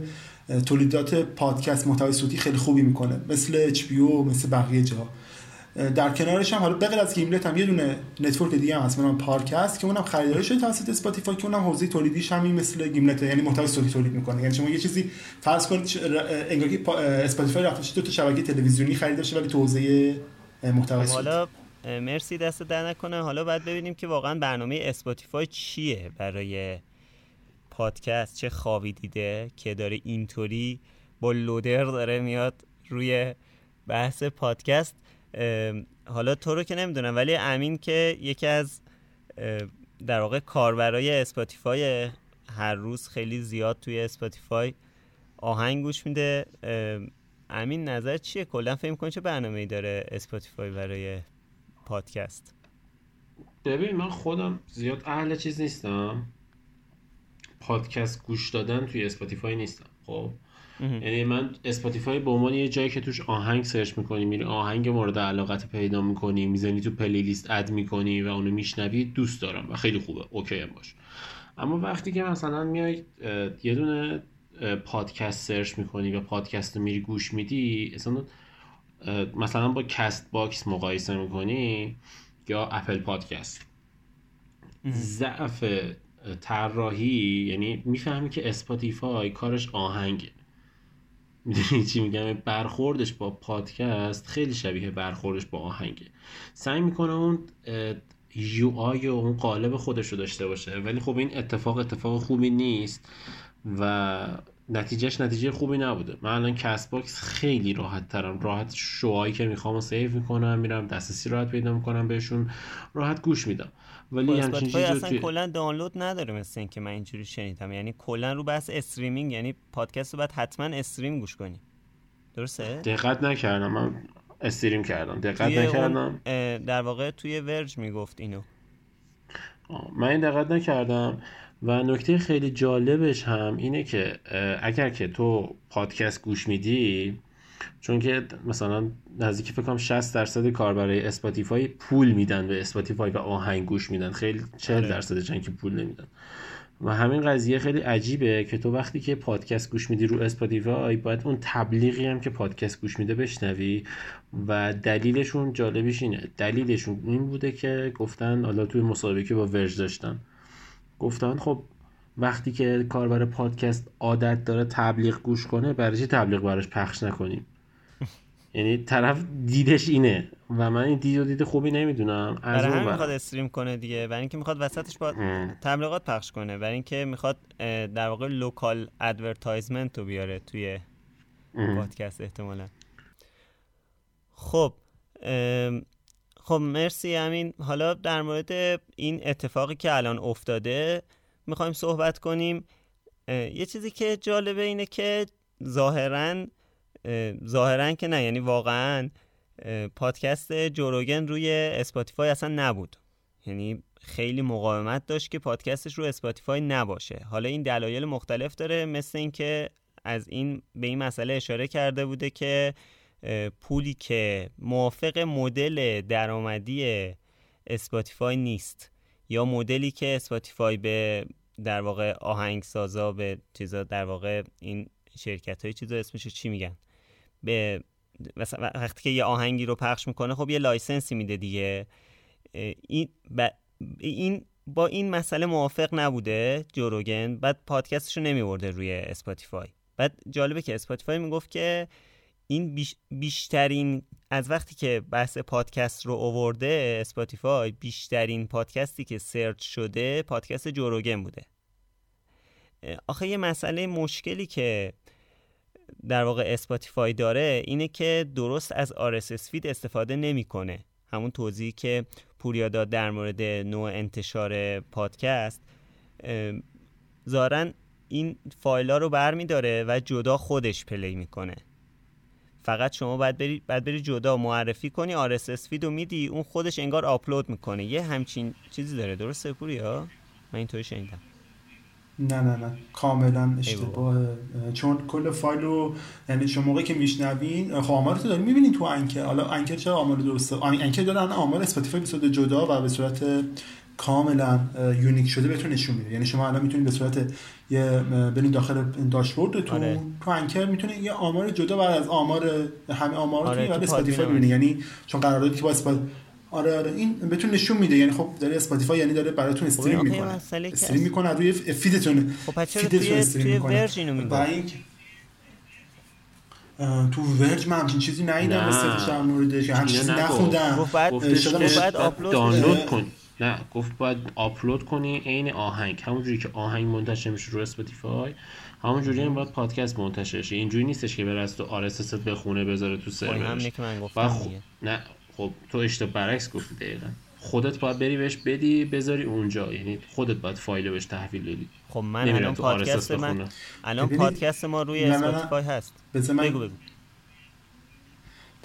تولیدات پادکست محتوای صوتی خیلی خوبی می‌کنه. مثل HBO مثل بقیه جا. در کنارش هم حالا بغیر از Gimlet هم یه دونه network دیگه هم هست به Parcast که اونم خریداری شده توسط Spotify که اونم حوزه تولیدیش همین مثل Gimlet یعنی محتوای صوتی تولید می‌کنه. یعنی شما یه چیزی فرض کنید انگار که Spotify رفته دو تا شبکه تلویزیونی خریده ولی تو حوزه محتوای صوتی. حالا مرسی دستت درد نکنه. حالا باید ببینیم که واقعا برنامه Spotify چیه برای پادکست؟ چه خوابی دیده که داره اینطوری با لودر داره میاد روی بحث پادکست. حالا تو رو که نمی‌دونم ولی امین که یکی از در واقع کاربرای Spotify هر روز خیلی زیاد توی Spotify آهنگ گوش میده. امین نظرت چیه؟ کلا فکر کنی چه برنامه ای داره Spotify برای پادکست؟ ببین من خودم زیاد اهل چیز نیستم. پادکست گوش دادن توی Spotify نیستم خب؟ یعنی من Spotify به عنوان یه جایی که توش آهنگ search می‌کنی میری آهنگ مورد علاقت پیدا می‌کنی می‌زنی تو playlist add می‌کنی و اونو میشنوی دوست دارم و خیلی خوبه okay هم باش. اما وقتی که مثلا میای یه دونه پادکست search می‌کنی و پادکست رو میری گوش میدی مثلا با Castbox مقایسه می‌کنی یا Apple Podcast. ضعف طراحی یعنی می‌فهمی که Spotify کارش آهنگه. می‌دونی چی میگم؟ برخوردش با پادکست خیلی شبیه برخوردش با آهنگه. سعی می‌کنه اون UI و اون قالب خودش رو داشته باشه. ولی خب این اتفاق اتفاق خوبی نیست و نتیجهش نتیجه خوبی نبوده. من الان Castbox خیلی راحت ترم. راحت شوهایی که می‌خوام save می‌کنم میرم دسترسی راحت پیدا می‌کنم بهشون. راحت گوش میدم. ولی همچین چیزی اصلا. کلا دانلود نداره مثل اینکه من اینجوری شنیدم. یعنی کلا رو بحث streaming یعنی پادکست رو باید حتما stream گوش کنی. درسته؟ دقت نکردم. من stream کردم. دقت نکردم. در واقع توی ورج می‌گفت اینو. من این دقت نکردم. و نکته خیلی جالبش هم اینه که اگر که تو پادکست گوش میدی چون که مثلا نزدیک فکر کنم 60 درصد کاربرای Spotify پول میدن به Spotify و آهنگ گوش میدن. خیلی 40 آره. درصد چند که پول نمیدن. و همین قضیه خیلی عجیبه که تو وقتی که پادکست گوش میدی رو Spotify باید اون تبلیغی هم که پادکست گوش میده بشنوی و دلیلشون جالبش اینه. دلیلشون این بوده که گفتن حالا توی مصاحبه که با ورژ داشتن. گفتن خب وقتی که کاربر پادکست عادت داره تبلیغ گوش کنه برای چی تبلیغ براش پخش نکنیم؟ یعنی طرف دیدش اینه و من این دید و دید خوبی نمی‌دونم. برای همین می‌خواد stream کنه دیگه. برای اینکه می‌خواد وسطش با تبلیغات پخش کنه. برای اینکه می‌خواد در واقع local advertisement رو بیاره توی پادکست احتمالا. خب خب مرسی همین حالا در مورد این اتفاقی که الان افتاده می‌خوایم صحبت کنیم. یه چیزی که جالبه اینه که ظاهرا ظاهرا که نه. یعنی واقعا پادکست جو روگن روی اسپاتیفای اصلا نبود. یعنی خیلی مقاومت داشت که پادکستش رو اسپاتیفای نباشه. حالا این دلایل مختلف داره مثل اینکه از این به این مسئله اشاره کرده بوده که پولی که موافق مدل درآمدی اسپاتیفای نیست یا مدلی که اسپاتیفای به در واقع آهنگسازا به چیزا در واقع این شرکت های چیزا اسمش چی میگن؟ به وقتی که یه آهنگی رو پخش می‌کنه خب یه license ی میده دیگه. این ب... این با این مسئله موافق نبوده جو روگن بعد پادکستش رو نمیورده روی اسپاتیفای. بعد جالبه که اسپاتیفای می‌گفت که این بیشترین از وقتی که بحث پادکست رو اوورده اسپاتیفای بیشترین پادکستی که search شده پادکست جو روگن بوده. آخه یه مسئله مشکلی که در واقع اسپاتیفای داره اینه که درست از RSS feed استفاده نمی‌کنه. همون توضیحی که پوریا داد در مورد نوع انتشار پادکست ظاهرا این فایل ها رو برمیداره و جدا خودش play می‌کنه. فقط شما باید بری بعد بری جدا معرفی کنی RSS feed رو میدی اون خودش انگار آپلود می‌کنه. یه همچین چیزی داره. درسته پوریا؟ من اینطوری شنیدم. نه نه نه. کاملا اشتباهه چون کل فایل رو یعنی شما موقعی که میشنوین خب آمار تو دارین. می‌بینین تو انکر. حالا انکر چرا آمار درسته؟ انکر دارن آمار اسپاتیفای به صورت جدا و به صورت کاملا unique شده بهتون نشون میده. یعنی شما الان می‌تونید به صورت یه برین داخل داشبوردتون آره. تو انکر می‌تونید یه آمار جدا بعد از آمار همه آمار آره تو اسپاتیفای ببینید. یعنی چون قراردادی که با اسپات آره آره این بهتون نشون میده. یعنی خب داره اسپاتیفای یعنی داره براتون stream خب می‌کنه. stream می‌کنه روی feed تون خب چرا توی میگه تو ورج من همچین چیزی ندیدم مثل در موردش همچین چیزی نخوندم. upload download کن. نه گفت باید آپلود کنی عین آهنگ. همونجوری که آهنگ منتشر میشه رو اسپاتیفای همونجوری هم باید پادکست منتشر شه. اینجوری نیستش که بره از تو RSS بخونه بذاره تو سرورش. که من گفتم خب... نه. خب تو اشتباه برعکس گفتی دقیقا. خودت باید بری بهش بدی بذاری اونجا. یعنی خودت باید فایل بهش تحویل بدی. خب من الان پادکست من الان پادکست ما روی اسپاتیفای هست. بگو بگو.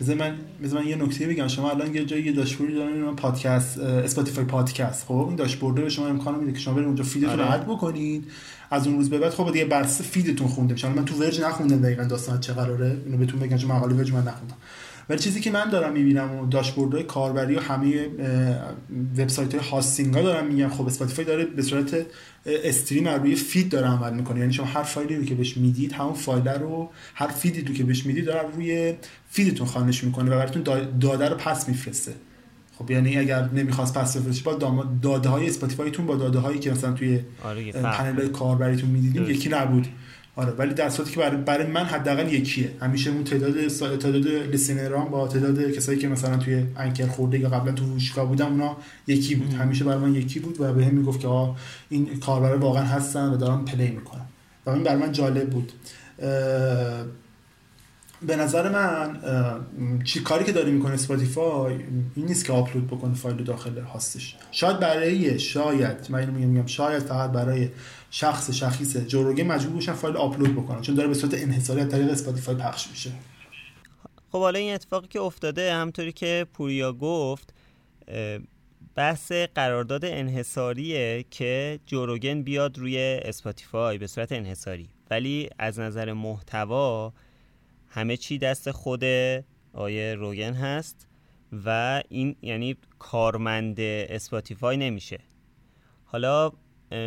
بذار من بذار من یه نکته بگم. شما الان یه جایی یه داشبوردی دارین پادکست اسپاتیفای پادکست. خب این داشبورد به شما امکان میده که شما برید اونجا feed تون رو add بکنید. از اون روز به بعد خب دیگه بر feed تون خونده میشه من تو ورج نخوندم دقیقاً داستان چه قراره. اینو بهتون بگم چون مقاله ورج من نخوندم. ولی چیزی که من دارم می‌بینم و داشبوردهای کاربری و همه وبسایت های hosting ها دارم میگم خب اسپاتیفای داره به صورت stream روی feed داره عمل می‌کنه. یعنی شما هر فایلی رو که بهش می‌دید همون فایل رو هر feed ی رو که بهش می‌دید داره روی feed تون خوانش می‌کنه و براتون داده رو پس میفرسته. خب یعنی اگر نمی‌خواست پس بفرسته با داده های اسپاتیفایتون با داده هایی که مثلا توی آره پنل کاربریتون می‌دیدیم یکی نبود. آره ولی در صورتی که برای, برای من حداقل یکیه. همیشه اون تعداد تعداد listener ان با تعداد کسایی که مثلا توی انکر خورده یا قبلا تو فروشگاه بودم اونا یکی بود. همیشه برای من یکی بود و بهم می‌گفت که آ این کاربر واقعا هستن و دارن play می‌کنن. و این برای من جالب بود. به نظر من چی کاری که داری می‌کنه اسپاتیفای این نیست که آپلود بکنه فایل داخل host ش. شاید برای شاید. من اینو میگم شاید فقط برای شخص شخیص جو روگن مجبور باشن فایل آپلود بکنن چون داره به صورت انحصاری از طریق اسپاتیفای پخش میشه. خب حالا این اتفاقی که افتاده همطوری که پوریا گفت بحث قرارداد انحصاریه که جو روگن بیاد روی اسپاتیفای به صورت انحصاری. ولی از نظر محتوا همه چی دست خود آیه روگن هست و این یعنی کارمند اسپاتیفای نمیشه. حالا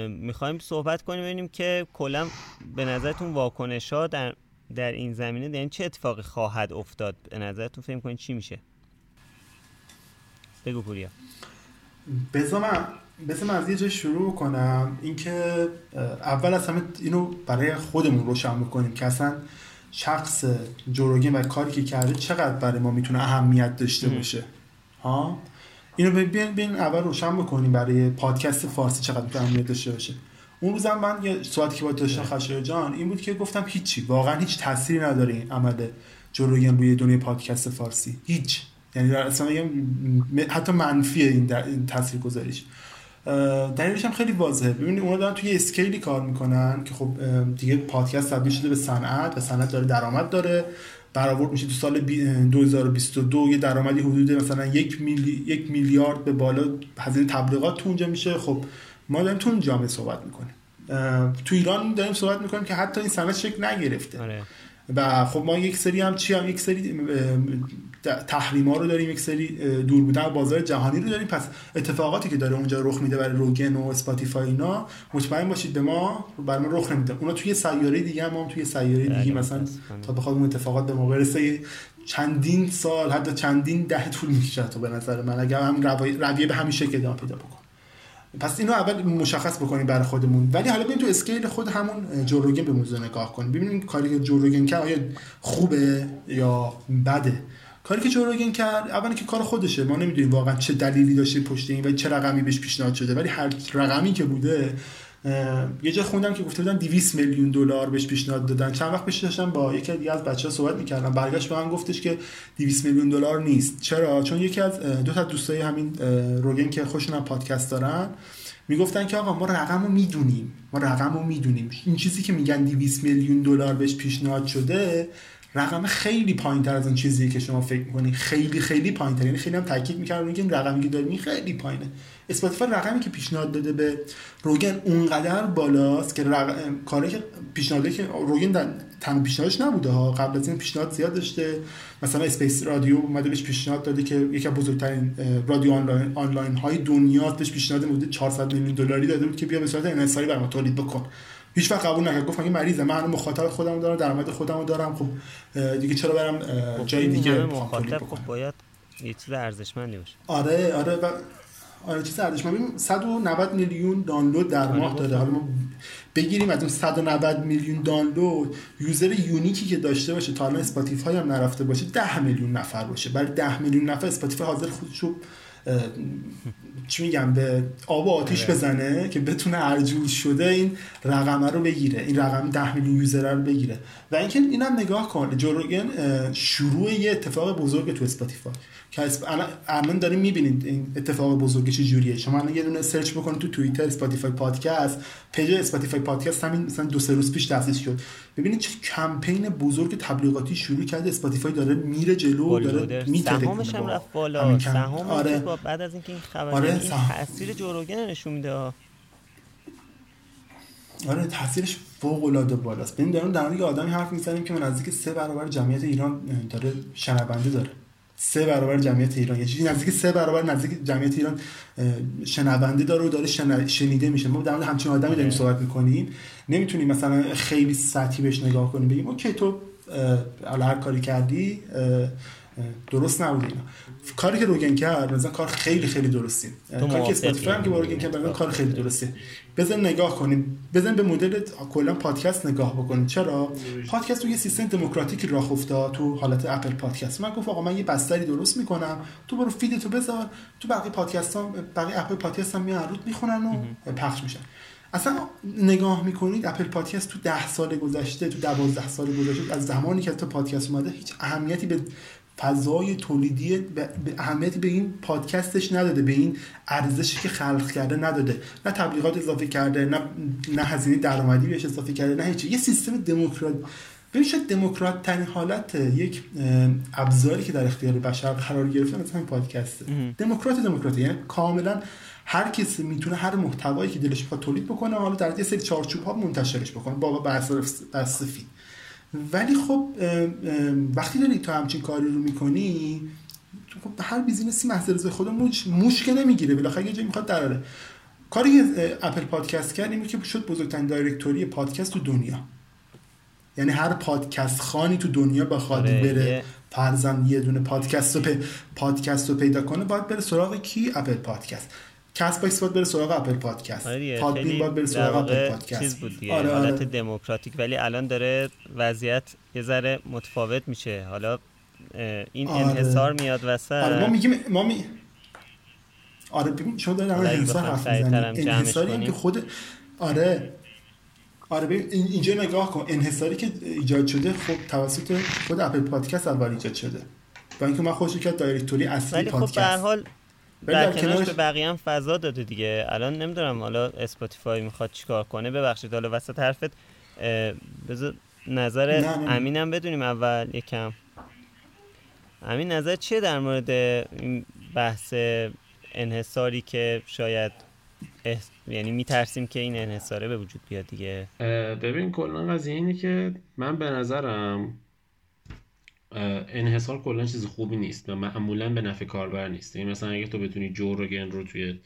می‌خوایم صحبت کنیم ببینیم که کلا به نظرتون واکنش ها در, در این زمینه یعنی چه اتفاقی خواهد افتاد؟ به نظرتون فکر کنید چی میشه؟ بگو پوریا. بذار من من از یه جای شروع کنم. اینکه اول از همه اینو برای خودمون روشن بکنیم که اصلا شخص جوروگین و کاری که کرده چقدر برای ما می‌تونه اهمیت داشته باشه. ها؟ اینو بیاین بیاین اول روشن بکنیم برای پادکست فارسی چقدر می‌تونه داشته باشه. اون روزم من یه صحبتی که با داشتم خشایار جان این بود که گفتم هیچی واقعا هیچ تأثیری نداره این عمل جوروگین روی دنیای پادکست فارسی. هیچ. یعنی در اصلا حتی منفیه این, این تاثیر گذاریش دلیلش هم خیلی واضحه. ببینید اونا دارن توی اسکیلی کار می‌کنن که خب دیگه پادکست تبدیل شده به صنعت و صنعت داره درآمد داره. برآورد میشه تو سال 2022 یه درآمدی حدود مثلا یک, میلی... یک میلیارد به بالا هزینه تبلیغات تو اونجا میشه. خب ما داریم تو اون جامعه صحبت می‌کنیم. تو ایران داریم صحبت می‌کنیم که حتی این صنعت شکل نگرفته. آره. و خب ما یک سری هم چی هم یک سری تحریم ها رو داریم یک سری دور بودن بازار جهانی رو داریم. پس اتفاقاتی که داره اونجا رخ میده برای روگن و اسپاتیفای اینا مطمئن باشید به ما برای ما رخ نمیده. اونا توی سیاره دیگه هم, هم توی سیاره دیگه بله، مثلا تا بخواد اون اتفاقات به ما برسه چندین سال حتی چندین ده طول می‌کشه تو به نظر من. اگر هم رویه به همین شکل ادامه پیدا بکن پس اینو اول مشخص بکنیم برای خودمون. ولی حالا ببین تو scale خود همون جو روگن به موضوع نگاه کنیم. ببینیم کاری که جو روگن کرد آیا خوبه یا بده. کاری که جو کرد اولا که کار خودشه ما نمی‌دونیم واقعا چه دلیلی داشته پشت این و چه رقمی بهش پیشنهاد شده ولی هر رقمی که بوده یه جا خوندم که گفته بودن 200 میلیون دلار بهش پیشنهاد دادن. چند وقت پیش داشتم با یکی دیگه از بچه‌ها صحبت می‌کردم. برگشت به من گفتش که 200 میلیون دلار نیست. چرا؟ چون یکی از دو تا دوستای همین روگن که خوشون پادکست دارن می‌گفتن که آقا ما رقم رو می‌دونیم. ما رقم رو می‌دونیم. این چیزی که میگن 200 میلیون دلار بهش پیشنهاد شده رقم خیلی پایین تر از اون چیزی که شما فکر می‌کنی. خیلی خیلی پایین تر یعنی خیلی هم تاکید می‌کردن که این رقمی که داریم خیلی پایینه. اسپاتیفای رقمی که پیشنهاد داده به روگن اونقدر بالاست که رقم... کاری که پیشنهاد که روگن در تن پیشنهادش نبوده ها. قبل از این پیشنهاد زیاد داشته. مثلا اسپیس رادیو اومده بهش پیشنهاد داده که یکی از بزرگترین رادیو online, online های دنیا بهش پیشنهاد مورد 400 میلیون دلاری داده بود که بیا به صورت انحصاری برام تولید بکن. هیچ وقت قبول نکرد. گفت مگه مریضه من مخاطب خودم دارم درآمد خودم دارم. خب دیگه چرا برم خب جای دیگه مخاطب خب باید یه چیز ارزشمندی باشه. آره آره و آره چیز ارزشمند ببین 190 میلیون دانلود در ماه داره. حالا بگیریم از اون 190 میلیون download user unique ی که داشته باشه تا الان اسپاتیفای هم نرفته باشه 10 میلیون نفر باشه. برای 10 میلیون نفر اسپاتیفای حاضر خودشو چی میگم به آب و آتیش بزنه که بتونه هر جور شده این رقمه رو بگیره این رقم 10 میلیون user رو بگیره. و اینکه اینم نگاه کن جو روگن شروع یه اتفاق بزرگ تو اسپاتیفای. که الان داریم می‌بینید این اتفاق بزرگ چه جوریه شما الان یه دونه سرچ بکنید تو توییتر اسپاتیفای پادکست page اسپاتیفای پادکست همین مثلا دو سه روز پیش تاسیس شد. ببینید چه کمپین بزرگ تبلیغاتی شروع کرده. اسپاتیفای داره میره جلو داره میتره سهامش هم رفت بالا. سهام آره. بعد از اینکه این خبر آره. این تاثیر جوروگن نشون میده. آره تاثیرش فوق العاده بالاست. ببین داریم در مورد آدمی حرف می‌زنیم که نزدیک سه برابر جمعیت ایران داره شنونده داره. سه برابر جمعیت ایران. یه چیزی نزدیک سه برابر نزدیک جمعیت ایران شنونده داره و داره شنیده میشه. ما در مورد همچین آدمی داریم صحبت می‌کنیم. نمی‌تونیم مثلا خیلی سطحی بهش نگاه کنیم. بگیم اوکی تو هر کاری کردی درست نبود اینا. کاری که روگن کرد مثلا کار خیلی خیلی درستی کاری که اسپاتیفای هم که با روگن کرد کار خیلی درستی بذار نگاه کنیم. بذار به مدل کلا پادکست نگاه بکنیم. چرا؟ پادکست تو یه سیستم دموکراتیکی راه افتاد تو حالت اپل پادکست. من گفت آقا من یه بستری درست می‌کنم. تو برو feed تو بذار. تو بقیه پادکست ها بقیه اپل پادکست هم میان رود می‌خونن و پخش میشن. اصلا نگاه می‌کنید اپل پادکست تو ده سال گذشته تو دوازده سال گذشته از زمانی که تو پادکست اومده هیچ اهمیتی به فضای تولیدی به اهمیتی به این پادکستش نداده به این ارزشی که خلق کرده نداده. نه تبلیغات اضافه کرده نه نه هزینه درآمدی بهش اضافه کرده نه هیچ یه سیستم دموکرات. ببین شاید دموکرات ترین حالت یک ابزاری که در اختیار بشر قرار گرفته مثلا پادکسته. دموکرات دموکرات یعنی کاملا هر کسی می‌تونه هر محتوایی که دلش بخواد تولید بکنه حالا در یه سری چارچوب ها منتشرش بکنه. با بحث ولی خب وقتی داری تو همچین کاری رو می‌کنی خب هر business ی محض رضای خدا موش که نمی‌گیره. بالاخره یه جایی می‌خواد دراره. کاری که اپل پادکست کرد اینه که شد بزرگترین directory پادکست تو دنیا. یعنی هر پادکست خوانی تو دنیا بخواد آره بره فرضاً یه دونه پادکست رو, پادکست رو پیدا کنه باید بره سراغ کی؟ اپل پادکست. Castbox باید بره سراغ اپل پادکست. آره Podbean باید بره سراغ اپل پادکست. چیز بود دیگه. آره حالت آره. دموکراتیک. ولی الان داره وضعیت یه ذره متفاوت میشه. حالا این آره. انحصار میاد وسط. آره ما میگیم ما می... آره شما دارید الان انحصار حرف می‌زنید. انحصاری هم که خود آره. آره ببین اینجا نگاه کن. انحصاری که ایجاد شده خب توسط خود اپل پادکست اول ایجاد شده. با اینکه من خوشی که directory اصلی ولی خب به هر حال در کنارش به بقیه هم فضا داده دیگه. الان نمی‌دونم حالا اسپاتیفای می‌خواد چیکار کنه. ببخشید حالا وسط حرفت بذار نظر امینم بدونیم اول یکم. امین نظر چیه در مورد این بحث انحصاری که شاید یعنی میترسیم که این انحصاره به وجود بیاد دیگه؟ ببین کلا قضیه اینه که من به نظرم انحصار کلا چیز خوبی نیست و معمولا به نفع کاربر نیست. این یعنی مثلا اگه تو بتونی جو روگن رو توی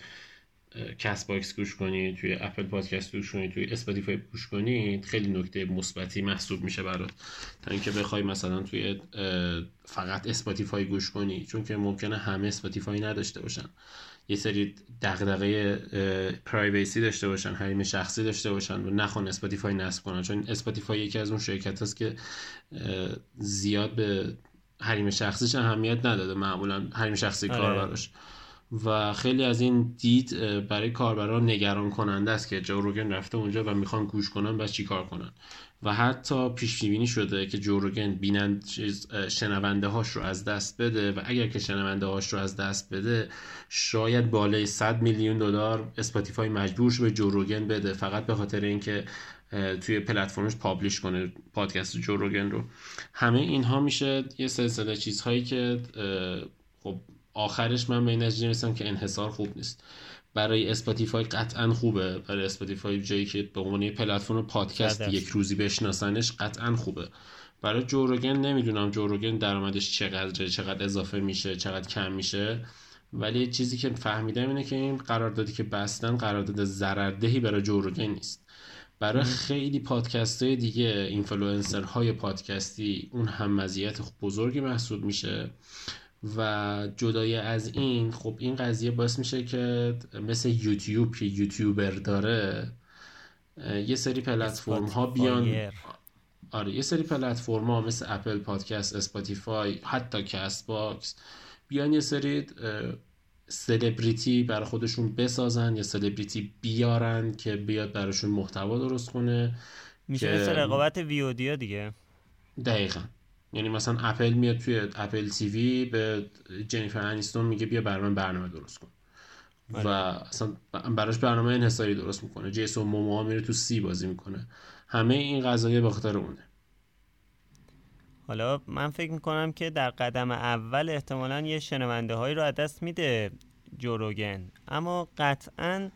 Castbox گوش کنی توی اپل پادکست گوش کنی توی اسپاتیفای گوش کنی خیلی نکته مثبتی محسوب میشه برات. تا اینکه بخوای مثلا توی فقط اسپاتیفای گوش کنی چون که ممکنه همه اسپاتیفای نداشته باشن. یه سری دغدغه privacy داشته باشن حریم شخصی داشته باشن و نخوان اسپاتیفای نصب کنن. چون اسپاتیفای یکی از اون شرکت هست که زیاد به حریم شخصیش اهمیت نداده. معمولا حریم شخصی آره. کاربراش. و خیلی از این دید برای کاربران نگران کننده است که جو روگن رفته اونجا و می‌خوان گوش کنن و چیکار کنن. و حتی پیش بینی شده که جو روگن بیننده شنونده هاش رو از دست بده و اگر که شنونده هاش رو از دست بده شاید بالای 100 میلیون دلار اسپاتیفای مجبور به جو روگن بده فقط به خاطر اینکه توی پلتفرمش publish کنه پادکست جو روگن رو. همه اینها میشه یه سلسله چیزهایی که خب آخرش من به این نتیجه می‌رسم که انحصار خوب نیست. برای اسپاتیفای قطعا خوبه. برای اسپاتیفای جایی که به عنوان پلتفرم پادکست یک روزی بشناسنش قطعا خوبه. برای جو روگن نمی‌دونم جو روگن درآمدش چقدره چقدر اضافه میشه چقدر کم میشه. ولی چیزی که فهمیدم اینه که این قراردادی که بستن قرارداد ضرردهی برای جو روگن نیست. برای خیلی پادکست های دیگه اینفلوئنسر های پادکستی اون هم مزیت بزرگی محسوب میشه. و جدای از این خب این قضیه باعث میشه که مثل یوتیوب که یوتیوبر داره یه سری پلتفرم ها بیان آره یه سری پلتفرم ها مثل اپل پادکست اسپاتیفای حتی Castbox بیان یه سری سلبریتی برای خودشون بسازن یا سلبریتی بیارن که بیاد براشون محتوا درست کنه. میشه مثل رقابت VOD یا دیگه. دقیقا. یعنی مثلا اپل میاد توی اپل TV به جنیفر انیستون میگه بیا برنامه برنامه درست کن. و بله. اصلا براش برنامه انحصاری درست می‌کنه. جیسون موموها میره تو سی بازی می‌کنه. همه این قضایه به خاطر اونه. حالا من فکر می‌کنم که در قدم اول احتمالا یه شنونده هایی رو از دست میده جوروگن اما قطعا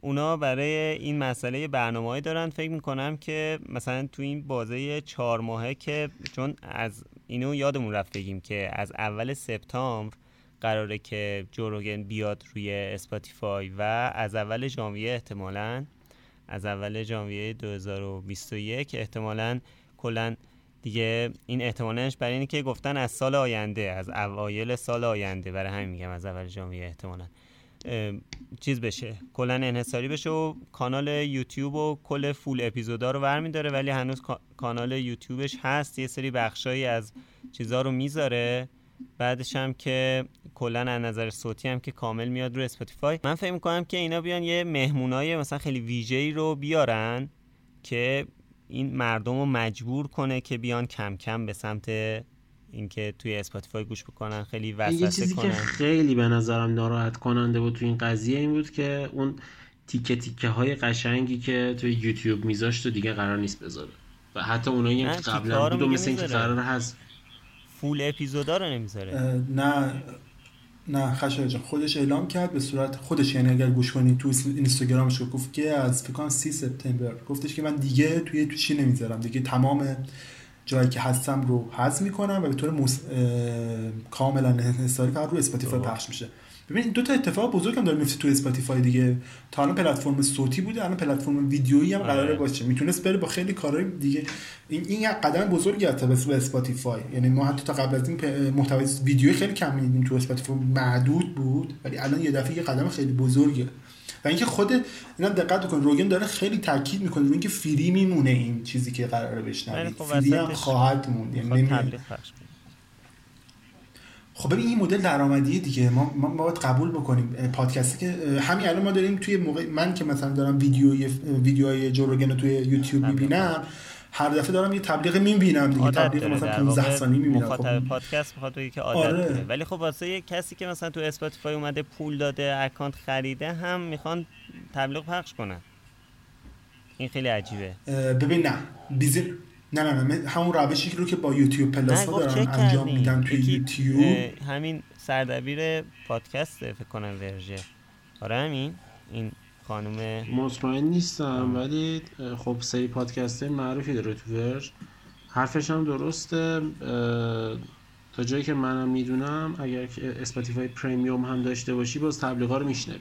اونا برای این مسئله برنامه دارن. فکر می‌کنم که مثلا تو این بازه چهار ماهه که چون از اینو یادمون رفت بگیم که از اول سپتامبر قراره که جو روگن بیاد روی اسپاتیفای و از اول ژانویه احتمالا از اول ژانویه 2021 احتمالا کلا دیگه این احتمالش برای اینه که گفتن از سال آینده از اوایل سال آینده برای همین میگم از اول ژانویه احتمالا. چیز بشه کلا انحصاری بشه و کانال یوتیوب و کل full episode ا رو برمی داره ولی هنوز کانال یوتیوبش هست یه سری بخشایی از چیزا رو می‌ذاره. بعدش هم که کلا از نظر صوتی هم که کامل میاد رو اسپاتیفای. من فکر می‌کنم که اینا بیان یه مهمونای مثلا خیلی ویژه‌ای رو بیارن که این مردم رو مجبور کنه که بیان کم کم به سمت اینکه توی اسپاتیفای گوش بکنن خیلی وسوسه یه چیزی کنن. که خیلی به نظرم ناراحت کننده بود توی این قضیه این بود که اون تیکه تیکه های قشنگی که توی یوتیوب میذاشت و دیگه قرار نیست بذاره. و حتی اونایی که قبلا بود و مثل اینکه قرار هست. full اپیزودا رو نمی‌ذاره؟ نه نه خشای جان. خودش اعلام کرد به صورت خودش یعنی اگر گوش کنید تو اینستاگرامش گفت که از فکر 30 سپتامبر. گفتش که من دیگه توی تو چی نمی‌ذارم دیگه تمام جایی که هستم رو حذف می‌کنم و به طور مس... کاملا انحصاری فقط رو اسپاتیفای پخش میشه. ببین دو تا اتفاق بزرگ هم داره میفته تو اسپاتیفای دیگه. تا الان پلتفرم صوتی بوده الان پلتفرم ویدیویی هم قراره آره. باشه. می‌تونست بره با خیلی کارهای دیگه. این این یک قدم بزرگی حتی به اسپاتیفای. یعنی ما حتی تا قبل از این محتوای ویدیویی خیلی کم می‌دیدیم تو اسپاتیفای. معدود بود ولی الان یه دفعه یه قدم خیلی بزرگه. و اینکه خود اینا دقت کن روگن داره خیلی تاکید می‌کنه اینکه free میمونه این چیزی که قراره بشنوید خب free هم خواهد موند یعنی خب ببین این مدل درآمدی دیگه. ما ما باید قبول بکنیم. پادکستی که همین الان ما داریم توی موقع من که مثلا دارم ویدیوی ویدیوهای جو روگن رو توی یوتیوب می‌بینم هر دفعه دارم یه تبلیغ می‌بینم دیگه تبلیغ مثلا 15 ثانیه می‌بینم. خب. پادکست می‌خواد بگه که عادت آره. ولی خب واسه یه کسی که مثلا تو اسپاتیفای اومده پول داده اکانت خریده هم می‌خوان تبلیغ پخش کنن. این خیلی عجیبه. ببین نه. بیزی نه نه نه. همون روشی رو که با یوتیوب Plus دارن انجام میدن توی یوتیوب. همین سردبیر پادکست فکر کنم ورژه. آره همین. این خانم مطمئن نیستم ولی خب سری پادکست معروفی داره تو ورژ. حرفش هم درسته تا جایی که منم می‌دونم اگر که اسپاتیفای premium هم داشته باشی باز تبلیغا رو میشنوی.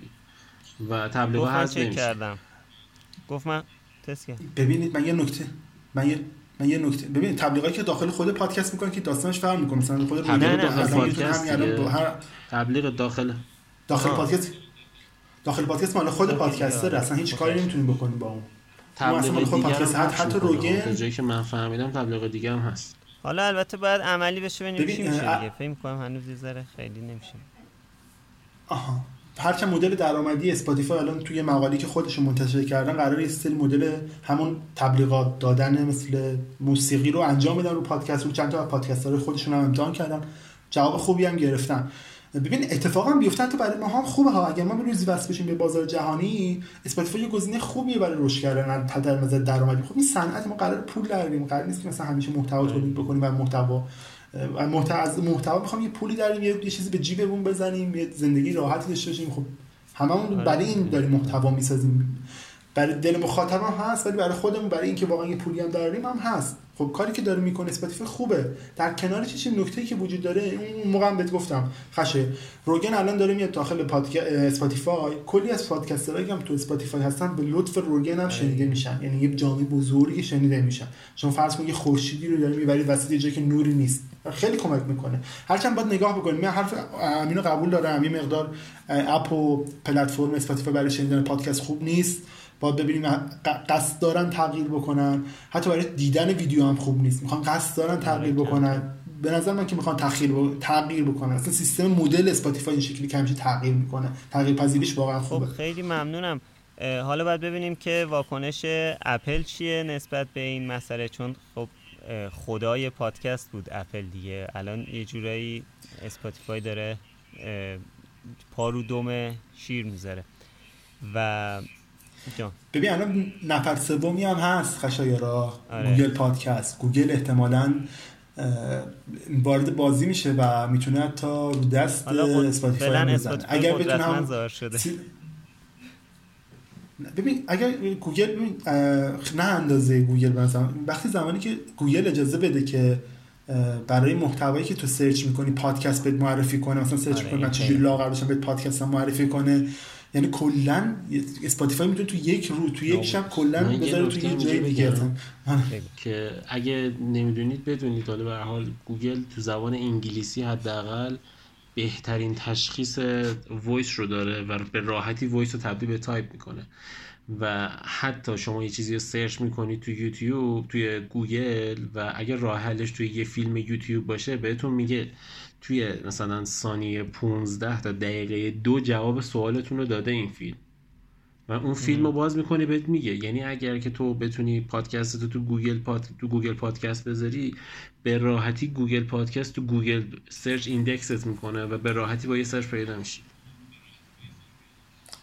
و تبلیغا هست کردم. گفت من تست ببینید من یه نکته من یه من یه نکته. ببین تبلیغاتی که داخل خود پادکست می‌کنن که داستانش فرق می‌کنه. مثلا خود تبلیغ داخل پادکست هر تبلیغ داخل. داخل پادکست داخل پادکست مال خود پادکستر اصلا هیچ کاری نمی‌تونیم بکنیم با اون. تبلیغ خود پادکست حتی روگن. جایی که من فهمیدم تبلیغ دیگه هم هست. حالا البته باید عملی بشه ببینیم چی میشه دیگه. فکر کنم هنوز یه خیلی نمیشه آها. هرچه مدل درآمدی اسپاتیفای الان توی مقالی که خودشون منتشر کردن قرار استیل مدل همون تبلیغات دادن مثل موسیقی رو انجام بدن رو پادکست رو. چند تا پادکست خودشون هم امتحان کردن. جواب خوبی هم گرفتن. ببین اتفاقا بیفته تو برای ما هم خوبه ها. اگر ما به روزی وصل بشیم به بازار جهانی اسپاتیفای یه گزینه خوبیه برای رشد کردن در نظر درآمدی. خب این صنعت ما قرار پول در قرار نیست که مثلا همیشه محتوا تولید بکنیم و محتوا محتوا از محتوا می‌خوام یه پولی داریم یه چیزی به جیبمون بزنیم یه زندگی راحتی داشته باشیم. خب هممون آره. برای این داریم محتوا می‌سازیم. برای دل مخاطب هم هست ولی برای خودمون برای اینکه واقعا یه پولی هم داریم هم هست. خب کاری که داره می‌کنه اسپاتیفای خوبه. در کنارش چه نکته که وجود داره اون موقع هم بهت گفتم. خشه روگن الان داره میاد داخل اسپاتیفای کلی از پادکسترایی هم تو اسپاتیفای هستن به لطف روگن هم شنیده میشن. یعنی یه جامعه بزرگی شنیده میشن. چون فرض کن یه خورشیدی رو داره می‌بری وسط جایی که نوری نیست. خیلی کمک می‌کنه. هرچند باید نگاه بکنیم. من حرف امینو قبول دارم. یه مقدار اپ و پلتفرم اسپاتیفای برای شنیدن پادکست خوب نیست. باید ببینیم قصد دارن تغییر بکنن. حتی برای دیدن ویدیو هم خوب نیست. می‌خوان قصد دارن تغییر آره، بکنن. به نظر من که می‌خوان تغییر تغییر بکنن. اصلا سیستم مدل اسپاتیفای این شکلی که تغییر می‌کنه. تغییر پذیریش واقعا خوبه. خب خیلی ممنونم. حالا باید ببینیم که واکنش اپل چیه نسبت به این مسئله. چون خب خدای پادکست بود اپل دیگه. الان یه جورایی اسپاتیفای داره پا رو دم شیر می‌ذاره. و ببین الان نفر سومی هم هست خشایارا آره. گوگل پادکست. گوگل احتمالا وارد بازی میشه و می‌تونه تا رو دست اسپاتیفای بزنه. اگر بتونه هم ببین اگر گوگل ببین نه اندازه گوگل مثلا وقتی زمانی که گوگل اجازه بده که برای محتوایی که تو سرچ می‌کنی پادکست بهت معرفی کنه مثلا سرچ آره، کنی من چجوری لاغر بشم بهت پادکست معرفی کنه. یعنی کلا اسپاتیفای می‌تونه تو یک رو تو یک شب کلا بذاره تو یه جای دیگه که اگه نمی‌دونید بدونید حالا به حال گوگل تو زبان انگلیسی حداقل بهترین تشخیص voice رو داره و به راحتی voice رو تبدیل به تایپ می‌کنه. و حتی شما یه چیزی رو سرچ می‌کنید تو یوتیوب توی گوگل و اگر راه حلش توی یه فیلم یوتیوب باشه بهتون میگه توی مثلا ثانیه 15 تا دقیقه دو جواب سوالتون رو داده این فیلم. و اون فیلم رو باز می‌کنی بهت میگه. یعنی اگر که تو بتونی پادکست تو تو گوگل پاد... تو گوگل پادکست بذاری به راحتی گوگل پادکست تو گوگل سرچ index ت می‌کنه و به راحتی با یه سرچ پیدا میشی.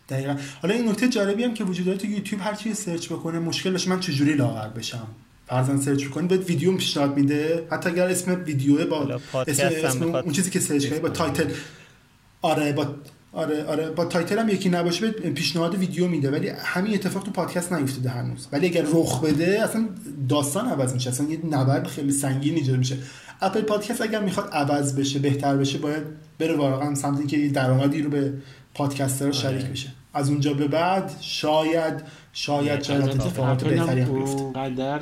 دقیقا. حالا این نکته جالبی هم که وجود داره تو یوتیوب هر چی سرچ بکنه مشکلش من چجوری لاغر بشم؟ فرضاً سرچ کنید بهت ویدیو پیشنهاد میده. حتی اگر اسم ویدیو با اسم, اسم اون چیزی که سرچ کنی با title. آره با آره آره با title هم یکی نباشه به پیشنهاد ویدیو میده. ولی همین اتفاق تو پادکست نیفتاده هنوز. ولی اگر رخ بده اصلا داستان عوض میشه. اصلا یه نبرد خیلی سنگین ایجاد میشه. اپل پادکست اگر می‌خواد عوض بشه بهتر بشه باید بره واقعا سمت اینکه درآمدی رو به پادکستر شریک آره. بشه. از اونجا به بعد شاید شاید شاید اتفاقات بهتری هم قدر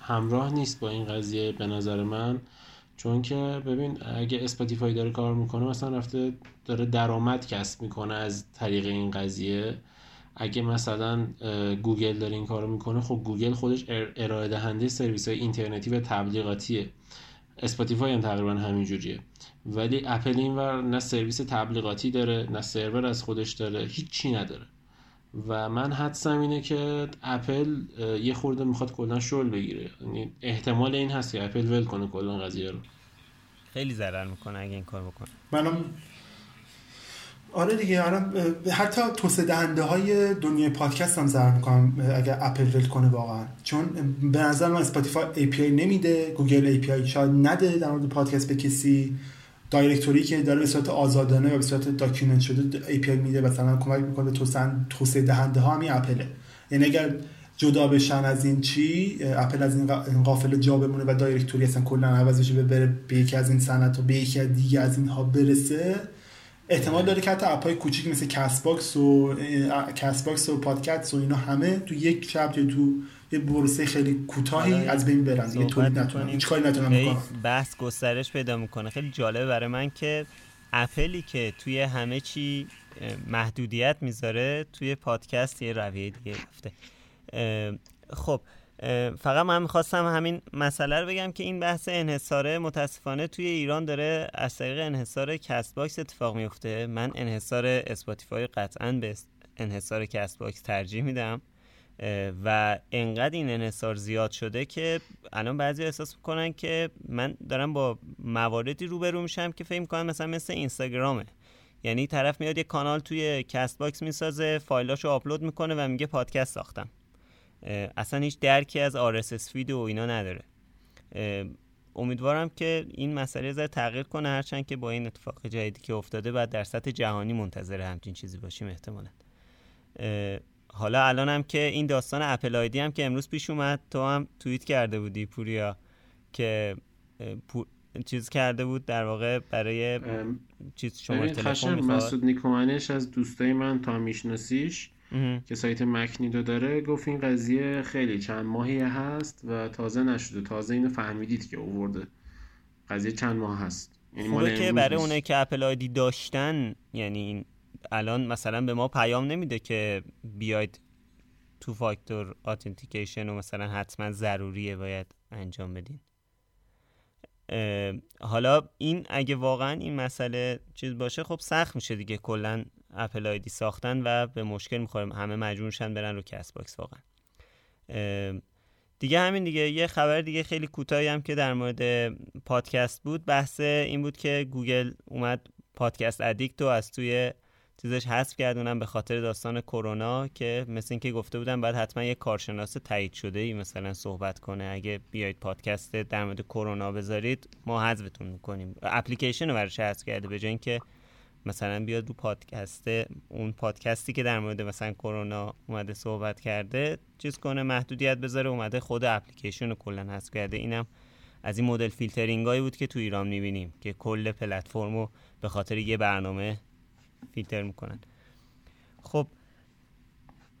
همراه نیست با این قضیه به نظر من چون که ببین اگه اسپاتیفای داره کار می‌کنه مثلا رفته داره درآمد کسب می‌کنه از طریق این قضیه. اگه مثلا گوگل داره این کارو می‌کنه خب گوگل خودش ارائه دهنده سرویس های اینترنتی و تبلیغاتیه. اسپاتیفای هم تقریبا همینجوریه. ولی اپل اینور نه سرویس تبلیغاتی داره نه سرور از خودش داره هیچی نداره. و من حدسم اینه که اپل یه خورده می‌خواد کلا شل بگیره. یعنی احتمال این هست که اپل ول کنه کلا قضیه رو. خیلی ضرر می‌کنه اگه این کار بکنه. منم آره دیگه آره حتی توسعه دهنده های دنیای پادکست هم ضرر می‌کنم اگر اپل ول کنه واقعا. چون به نظر من اسپاتیفای ای پی آی نمیده گوگل ای پی آی شاید نده در مورد پادکست به کسی. directory که داره به صورت آزادانه و به صورت document شده API میده مثلا کمک می‌کنه به توسعه دهنده ها همین اپله. یعنی اگر جدا بشن از این چی اپل از این قافله جا بمونه و directory اصلا کلا عوض بشه بره به یکی از این صنعت و به یکی دیگه از اینها برسه احتمال داره که حتی اپای کوچیک مثل کست باکس و کست باکس و پادکست و اینا همه تو یک شب یا تو یه برهه خیلی کوتاهی از بین برن. دیگه تولید نتونن. هیچ کاری نتونن بحث گسترش پیدا می‌کنه. خیلی جالبه برای من که اپلی که توی همه چی محدودیت می‌ذاره توی پادکست یه رویه دیگه رفته. خب فقط من می‌خواستم همین مسئله رو بگم که این بحث انحصاره متاسفانه توی ایران داره از طریق انحصار کست باکس اتفاق میفته من انحصار اسپاتیفای قطعا به انحصار کست باکس ترجیح میدم و انقدر این انحصار زیاد شده که الان بعضی احساس می‌کنن که من دارم با مواردی روبرو میشم که فکر می‌کنم مثلا مثل اینستاگرامه. یعنی طرف میاد یه کانال توی کست باکس می‌سازه فایلاشو آپلود می‌کنه و میگه پادکست ساختم. اصلا هیچ درکی از RSS فید و اینا نداره. امیدوارم که این مسئله زودتر تغییر کنه هرچند که با این اتفاق جدیدی که افتاده بعد در سطح جهانی منتظر همچین چیزی باشیم احتمالا. حالا الان هم که این داستان اپل آیدی هم که امروز پیش اومد تو هم توییت کرده بودی پوریا که چیز کرده بود در واقع برای چیز شما تلفن مسعود نیکومنش از دوستای من تا میشناسیش. که سایت مکنیدو داره گفت این قضیه خیلی چند ماهی هست و تازه نشده. تازه اینو فهمیدید که اوورده. قضیه چند ماه هست. یعنی خوبه که برای اونایی که اپل آیدی داشتن یعنی این الان مثلا به ما پیام نمیده که بیاید two factor authentication و مثلا حتما ضروریه باید انجام بدین. حالا این اگه واقعا این مسئله چیز باشه خب سخت میشه دیگه. کلا Apple ID ساختن و به مشکل می‌خوریم. همه مجبور شن برن رو کست باکس واقعا. دیگه همین دیگه. یه خبر دیگه خیلی کوتاهی هم که در مورد پادکست بود. بحث این بود که گوگل اومد پادکست ادیکت رو از توی چیزش حذف کردونم به خاطر داستان کرونا که مثل اینکه گفته بودم بعد حتما یه کارشناس تایید شده ای مثلا صحبت کنه. اگه بیاید پادکست در مورد کرونا بذارید ما حذفتون می‌کنیم. اپلیکیشن رو براش حذف کرده به جای اینکه مثلا بیاد رو پادکست اون پادکستی که در مورد مثلا کرونا اومده صحبت کرده چیز کنه محدودیت بذاره اومده خود اپلیکیشن رو کلا حذف کرده. اینم از این مدل فیلترینگ هایی بود که تو ایران می‌بینیم که کل پلتفرم رو به خاطر یه برنامه فیلتر می‌کنن. خب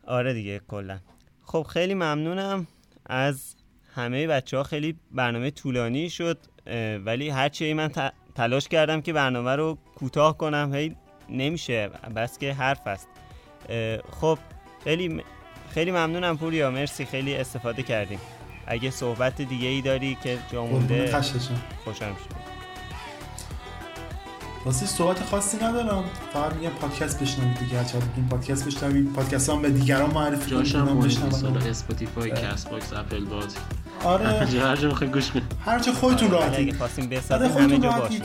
آره دیگه کلا. خب خیلی ممنونم از همه بچه ها خیلی برنامه طولانی شد ولی هرچی من تلاش کردم که برنامه رو کوتاه کنم. هی نمیشه بس که حرف است خب خیلی خیلی ممنونم پوریا. مرسی خیلی استفاده کردیم. اگه صحبت دیگه ای داری که جا مونده خوشم شد واسه صحبت خاصی ندارم. فقط میگم پادکست بشنوید دیگه. هرچند این پادکست بشنوید. پادکست هم به دیگران معرفی کنید. جاشم بشنوید اسپاتیفای کست باکس اپل باد. آره. هر جا می‌خواید گوش بدید هر جا خودتون راحتی اگه خواستیم بسازیم همه جا باشه.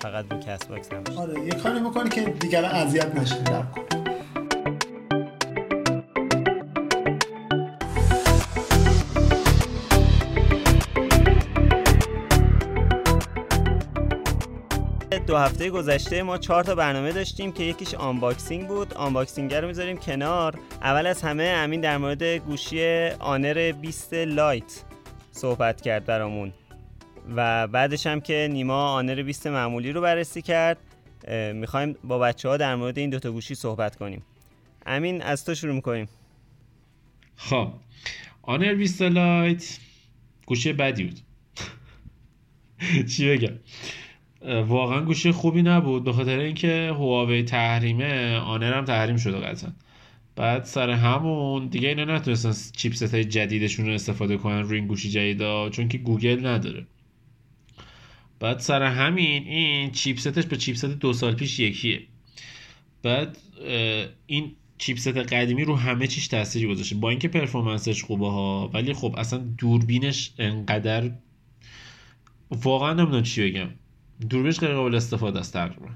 فقط رو کست باکس هم. آره یه کاری بکنی که دیگران اذیت نشه دو هفته گذشته ما چهار تا برنامه داشتیم که یکیش unboxing بود. unboxing رو می‌ذاریم کنار. اول از همه امین در مورد گوشی آنر 20 Lite صحبت کرد برامون. و بعدش هم که نیما آنر 20 معمولی رو بررسی کرد. می‌خوایم با بچه ها در مورد این دوتا گوشی صحبت کنیم. امین از تو شروع می‌کنیم. خب. آنر 20 لایت گوشی بدی بود. چی بگم؟ واقعا گوشی خوبی نبود. به خاطر اینکه هواوی تحریمه آنر هم تحریم شده قطعا. بعد سر همون دیگه اینا نتونستن chipset های جدیدشون رو استفاده کنن روی این گوشی جدیدا چون که گوگل نداره. بعد سر همین این chipset ش با chipset دو سال پیش یکیه. بعد این chipset قدیمی رو همه چیش تاثیری گذاشته. با اینکه performance ش خوبه ها ولی خب اصلا دوربینش انقدر واقعا نمی‌دونم چی بگم. دوربینش غیر قابل استفاده است تقریبا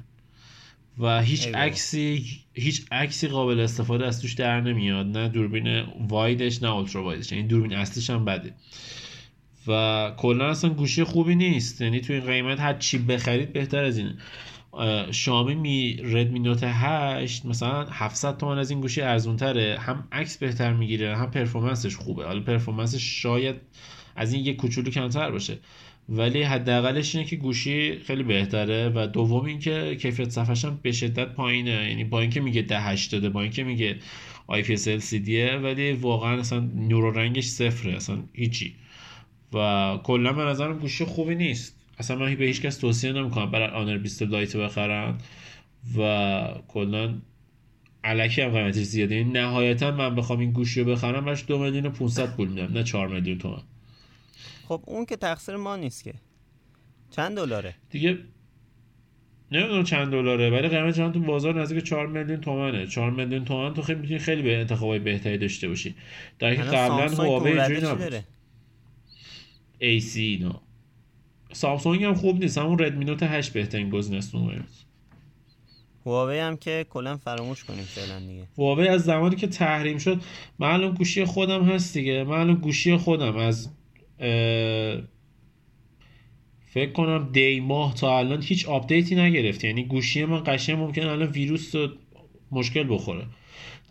و هیچ عکسی هیچ عکسی قابل استفاده از توش در نمیاد. نه دوربین وایدش نه اولترا وایدش این دوربین اصلیش هم بده. و کلا اصلا گوشی خوبی نیست. یعنی تو این قیمت هر چی بخرید بهتر از اینه. شامی می ردمی نوت 8 مثلا 700 تومان از این گوشی ارزون تره هم عکس بهتر می‌گیره هم پرفورمنسش خوبه. حالا پرفورمنسش شاید از این یه کوچولو کمتر باشه. ولی حداقلش اینه که گوشی خیلی بهتره و دوم اینکه کیفیت صفحش هم به شدت پایینه. یعنی با اینکه میگه ده 80 با اینکه میگه IPS LCD ولی واقعا اصلا نور رنگش صفره اصلا هیچی. و کلا به نظرم گوشی خوبی نیست. اصلا من به هیچ کس توصیه نمی‌کنم برای آنر 20 لایت بخرن. و کلا علکی هم قیمتش زیاده. یعنی نهایتا من بخوام این گوشی رو بخرم باش دو میلیون و 500 پول میدم نه 4 میلیون تومن خب اون که تقصیر ما نیست که. چند دلاره؟ دیگه نمی‌دونم چند دلاره ولی قیمت جهان تو بازار نزدیک 4 میلیون تومنه. 4 میلیون تومن تو خیلی می‌تونی خیلی به انتخابای بهتری داشته باشی. در که قبلا هواوی اینجوری نبود. AC اینا. سامسونگ هم خوب نیست همون ردمی نوت 8 بهترین گزینه است هواوی هم که کلا فراموش کنیم فعلا دیگه. هواوی از زمانی که تحریم شد معلوم گوشی خودم هست دیگه. معلوم گوشی خودم از فکر کنم دی ماه تا الان هیچ آپدیتی نگرفت. یعنی گوشی من قشنگ ممکن الان ویروس رو مشکل بخوره.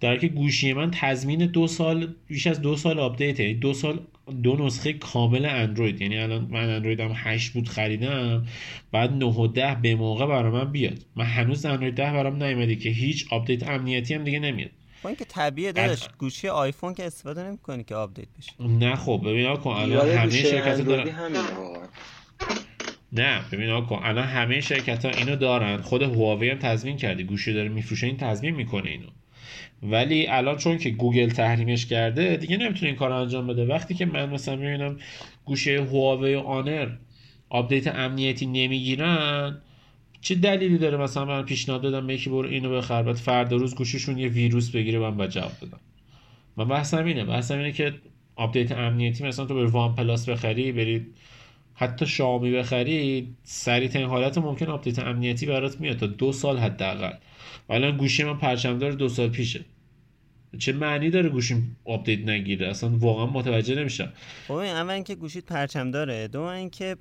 در که گوشی من تضمین دو سال بیش از دو سال آپدیت یعنی دو سال دو نسخه کامل اندروید. یعنی الان من اندروید هم 8 بود خریدم. بعد 9 و 10 به موقع برای من بیاد. من هنوز اندروید 10 برام نیومده که هیچ آپدیت امنیتی هم دیگه نمیاد. با اینکه طبیعه داداش. گوشی آیفون که استفاده نمی‌کنی که آپدیت بشه نه خب ببین کن الان همه شرکت دارن. نه ببین کن الان همه شرکت ها اینو دارن. خود هواوی هم تضمین کرده گوشی داره میفروشه این تضمین می‌کنه اینو. ولی الان چون که گوگل تحریمش کرده دیگه نمی‌تونه این کار انجام بده. وقتی که من مثلا می‌بینم گوشی هواوی و آنر آپدیت امنیتی نمی‌گیرن چه دلیلی داره مثلا من پیشنهاد دادم یکی برو اینو بخر بعد فردا روز گوشیشون یه ویروس بگیره من باید جواب بدم من بحثم اینه بحثم اینه که آپدیت امنیتی مثلا تو به وان پلاس بخری برید حتی شیائومی بخری سریع حالت ممکن آپدیت امنیتی برات میاد تا دو سال حداقل. الان گوشی من پرچمدار دو سال پیشه. چه معنی داره گوشیم آپدیت نگیره؟ اصلا واقعا متوجه نمیشم. خب اول اینکه گوشیت پرچمداره دو اینکه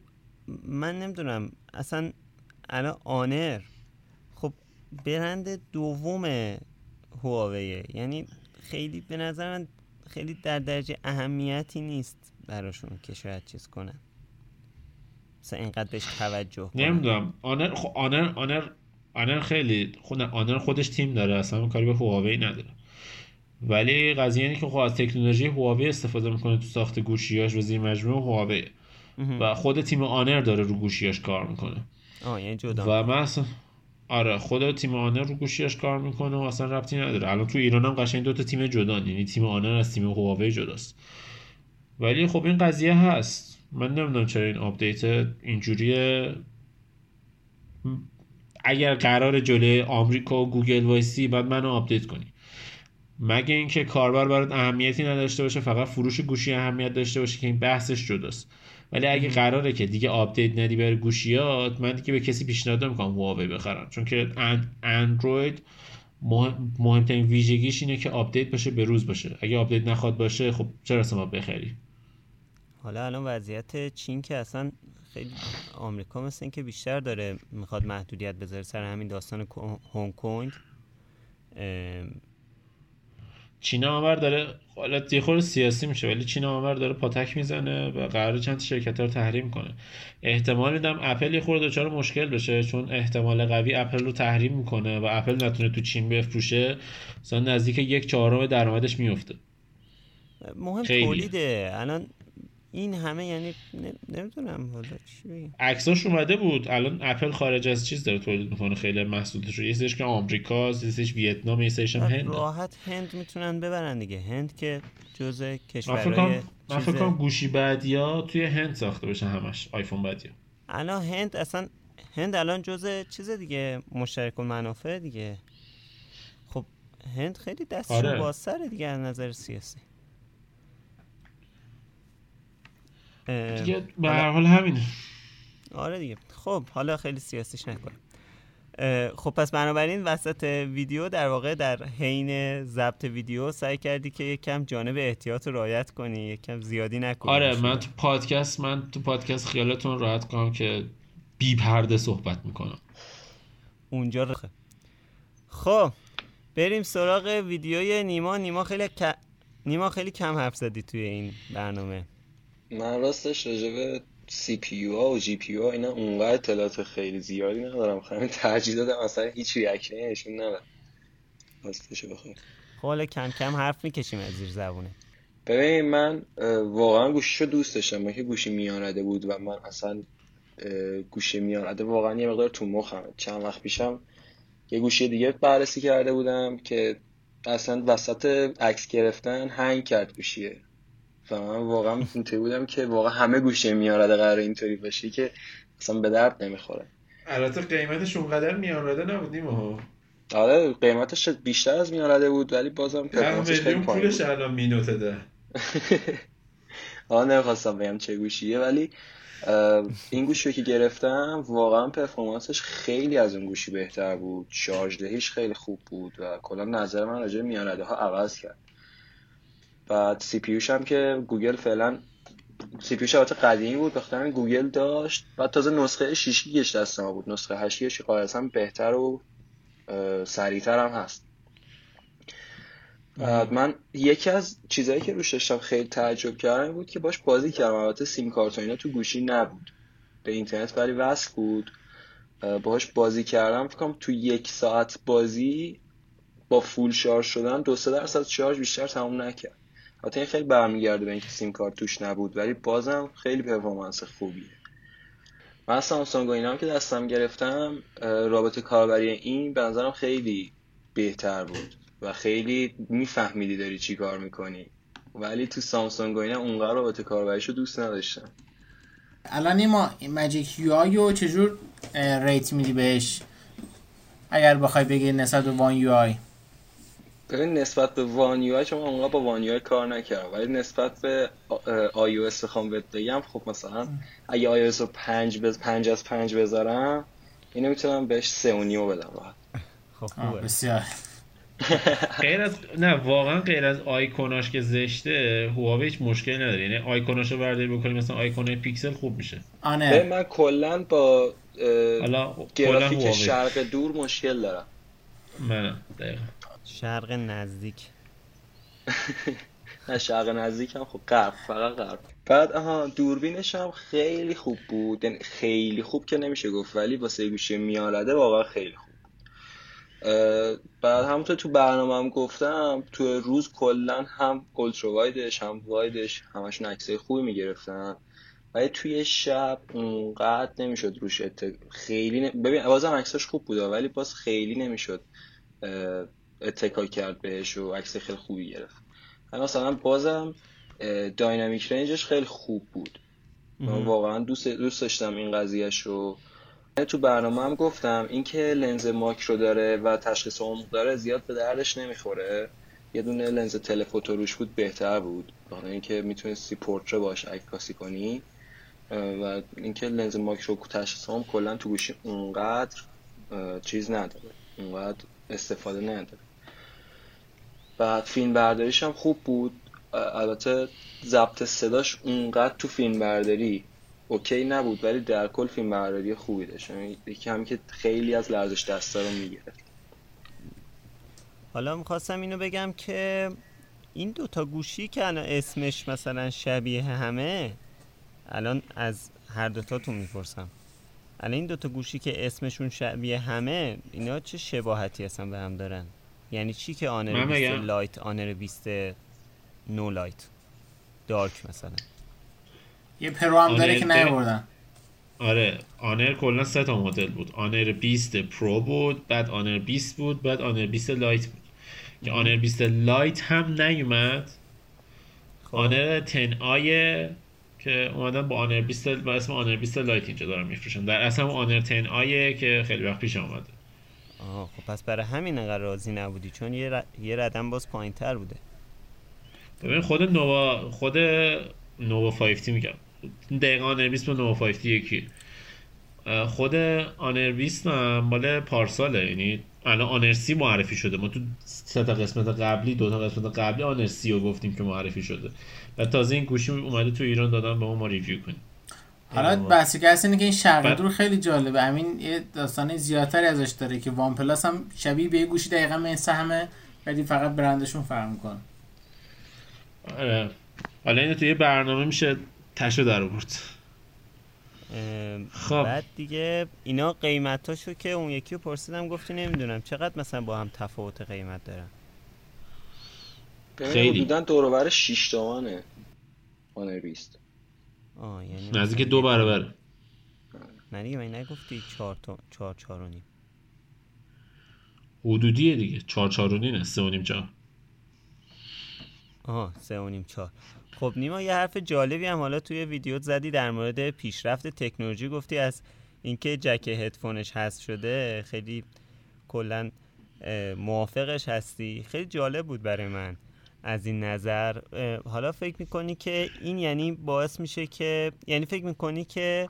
من نمی‌دونم اصلا الان آنر. خب برند دوم هواویه یعنی خیلی به نظر من خیلی در درجه اهمیتی نیست براشون که شاید چیز کنن. مثلا اینقدر بهش توجه کنن. نمی‌دونم. آنر خب آنر آنر آنر خیلی خود آنر خودش تیم داره. اصلا کاری به هواوی نداره. ولی قضیه اینه که خب از تکنولوژی هواوی استفاده می‌کنه تو ساخت گوشیاش و زیر مجموعه هواوی و خود تیم آنر داره رو گوشیاش کار می‌کنه. آه یعنی جدا و من اصلا آره خود تیم آنر رو گوشیاش کار می‌کنه و اصلا ربطی نداره. الان تو ایران هم قشنگ دو تا تیم جدا یعنی تیم آنر از تیم هواوی جداست. ولی خب این قضیه هست. من نمی‌دونم چرا این آپدیت اینجوریه. اگر قرار جلوی آمریکا و گوگل وایسی بعد منو آپدیت کنی. مگه اینکه کاربر برات اهمیتی نداشته باشه فقط فروش گوشی اهمیت داشته باشه که این بحثش جداست. ولی اگه قراره که دیگه آپدیت ندی به گوشیات من دیگه به کسی پیشنهاد نمی‌کنم هواوی بخرم. چون که اندروید مهمترین ویژگیش اینه که آپدیت باشه به روز باشه. اگه آپدیت نخواد باشه خب چرا اصلا بخری؟ حالا الان وضعیت چین که اصلا خیلی آمریکا مثل اینکه بیشتر داره می‌خواد محدودیت بذاره سر همین داستان هنگ کنگ چین آمر داره حالا یه خورده سیاسی میشه ولی چین آمر داره پاتک می‌زنه و قرار چند شرکت رو تحریم کنه. احتمال میدم اپل یه خورده دچار مشکل بشه چون احتمال قوی اپل رو تحریم می‌کنه و اپل نتونه تو چین بفروشه. مثلا نزدیک یک چهارم درآمدش میفته مهم تولیده الان این همه یعنی نمی‌دونم حالا چی بگم عکساش اومده بود. الان اپل خارج از چیز داره تولید می‌کنه. خیلی محصولش رو. یه سریش که آمریکا یه ویتنام یه سریش هم هند. راحت هند می‌تونن ببرن دیگه. هند که جزء کشورهای من فکر کنم گوشی بعدیا توی هند ساخته بشه همش. آیفون بعدیا. الان هند اصلا هند الان جزء چیز دیگه. مشترک المنافع دیگه. خب هند خیلی دستشون آره. بازتره دیگه از نظر سیاسی. دیگه به هر حال همینه. آره دیگه. خب حالا خیلی سیاسیش نکنم. خب پس بنابراین وسط ویدیو در واقع در حین ضبط ویدیو سعی کردی که یکم جانب احتیاط رو رعایت کنی یکم زیادی نکنی. آره من تو پادکست من تو پادکست خیالتون راحت کنم که بی پرده صحبت می‌کنم. اونجا رو خب بریم سراغ ویدیوی نیما. نیما خیلی نیما خیلی کم حرف زدی توی این برنامه. من راستش راجب سی پی یو ها و جی پی یو ها اینا اونقدر اطلاعات خیلی زیادی ندارم. خیلی ترجیح دادم اصلا هیچ reaction ی نشون ندادم راستش بخوای. خب حالا کم کم حرف می‌کشیم از زیر زبونه. ببین من واقعا گوشیشو دوست داشتم. که گوشی میانرده بود و من اصلا گوشی میانرده واقعا یه مقدار تو مخم. چند وقت پیشم یه گوشی دیگه بررسی کرده بودم که اصلا وسط عکس گرفتن هنگ کرد گوشیه. و من واقعا اینطوری بودم که واقعا همه گوشه میارده قرار اینطوری باشه که اصلا به درد نمی‌خوره. البته قیمتش اونقدر میانرده نبود نیما آره قیمتش بیشتر از میانرده بود ولی بازم پرفورمنسش خیلی پایین پولش الان مینوته ده. آه نمی‌خواستم بگم چه گوشیه ولی این گوشی که گرفتم واقعا پرفورمنسش خیلی از اون گوشی بهتر بود. شارژ دهیش خیلی خوب بود و کلا نظر من راجع میانرده ها عوض کرد. بعد سی پی هم که گوگل فعلا سی پی البته قدیمی بود بخاطر گوگل داشت. بعد تازه نسخه 6 گیگش دست ما بود. نسخه 8 گیگش هم بهتر و سریعتر هم هست. من یکی از چیزهایی که روش داشتم خیلی تعجب کردم بود که باش بازی کردم. البته سیم کارت اینا تو گوشی نبود. به اینترنت ولی وصل بود. باهاش بازی کردم. فکرم تو یک ساعت بازی با full شارژ شدن دو سه درصد شارژ بیشتر تموم نکرد. این خیلی برمیگرده به اینکه سیم کارت توش نبود ولی بازم خیلی performance خوبیه. من سامسونگ و اینا که دستم گرفتم رابط کاربری این به نظرم خیلی بهتر بود و خیلی میفهمیدی داری چی کار می‌کنی. ولی تو سامسونگ و اینا اونقدر رابط کاربریشو دوست نداشتم. الان ما Magic UI رو چجور rate میدی بهش؟ اگر بخوای بگی نسبت به وان یو آی ببین نسبت به One UI چون اونقدر با One UI کار نکردم ولی نسبت به iOS بخوام بگم خب مثلا اگه iOS رو 5 بز 5 از 5 بذارم اینو می‌تونم بهش 3 و نیمو بدم راحت. خب خوبه. بسیار. غیر از نه واقعا غیر از آیکوناش که زشته هواوی هیچ مشکلی نداره. یعنی آیکوناشو برداری بکنی مثلا آیکون پیکسل خوب میشه. آنه من کلا با گرافیک شرق دور مشکل دارم. من دقیقا. شرق نزدیک. نه شرق نزدیک هم خب غرب فقط غرب. بعد آها دوربینش هم خیلی خوب بود. یعنی خیلی خوب که نمیشه گفت ولی واسه گوشی میانرده واقعا خیلی خوب بعد همونطور تو برنامه هم گفتم تو روز کلا هم اولترا وایدش هم وایدش همشون عکسای خوبی می‌گرفتن. ولی توی شب اونقدر نمی‌شد روش ات... خیلی ن... ببین بازم عکساش خوب بود ولی باز خیلی نمی‌شد اتکا کرد بهش و عکس خیلی خوبی گرفت. مثلا بازم داینامیک رنجش خیلی خوب بود. من واقعا دوست دوست داشتم این قضیهش رو. تو برنامه هم گفتم اینکه لنز ماکرو داره و تشخیص عمق داره زیاد به دردش نمی‌خوره. یه دونه لنز تلفوتو روش بود بهتر بود. برای اینکه می‌تونستی پورتره باش عکاسی کنی. و اینکه لنز ماکرو تشخیص عمق کلا تو گوشی اونقدر چیز نداره. اونقدر استفاده نداره. بعد فیلم برداریش هم خوب بود. البته ضبط صداش اونقدر تو فیلم برداری اوکی نبود ولی در کل فیلم برداری خوبی داشت. یعنی یکی هم که خیلی از لرزش دستا رو می‌گرفت. حالا می‌خواستم اینو بگم که این دوتا گوشی که الان اسمش مثلا شبیه همه الان از هر دوتاتون می‌پرسم. الان این دوتا گوشی که اسمشون شبیه همه اینا چه شباهتی اصلا به هم دارن؟ یعنی چی که آنر 20 لایت آنر 20 نو لایت. دارک مثلا. یه پرو هم داره که نیاوردن. آره آنر کلا سه تا مدل بود. آنر 20 پرو بود بعد آنر 20 بود بعد آنر 20 لایت بود. که آنر 20 لایت هم نیومد. خب. آنر 10 آی که اومدن با آنر 20 با اسم آنر 20 لایت اینجا دارن میفروشن. در اصل آنر 10 آی که خیلی وقت پیش اومده. آه خب پس برای همین انقدر راضی نبودی چون یه, ر... یه ردم باز پایین تر بوده. ببین خود نووا خود نووا 5 تی میگم. دقیقا آنر 20 با نووا 5 تی یکی. خود آنر 20 هم مال پارساله. یعنی الان آنر سی معرفی شده. ما تو سه تا قسمت قبلی دو تا قسمت قبلی آنر سی رو گفتیم که معرفی شده. و تازه این گوشی اومده تو ایران دادن به ما review کنیم. حالا بحثی که اینه که این شرق دور خیلی جالبه. همین یه داستان زیادتری ازش داره که وان پلاس هم شبیه به یه گوشی دقیقا مثل همه ولی فقط برندشون فرق می‌کنه. آره. حالا اینو تو یه برنامه میشه تشو در آورد. خب. بعد دیگه اینا قیمتاشو که اون یکی رو پرسیدم گفتی نمی‌دونم. چقدر مثلا با هم تفاوت قیمت دارن؟ خیلی. حدودا دور بر 6 تومنه. آنر 20 آه یعنی نزدیک دو برابر. نه دیگه من نگفتی 4 تا 4 4 و نیم. حدودیه دیگه. 4 4 و نیم 3 و نیم 4 آها 3 و نیم 4 خب نیما یه حرف جالبی هم حالا توی ویدیو زدی در مورد پیشرفت تکنولوژی. گفتی از اینکه جک هدفونش هست شده خیلی کلا موافقش هستی. خیلی جالب بود برای من. از این نظر حالا فکر می‌کنی که این یعنی باعث میشه که یعنی فکر می‌کنی که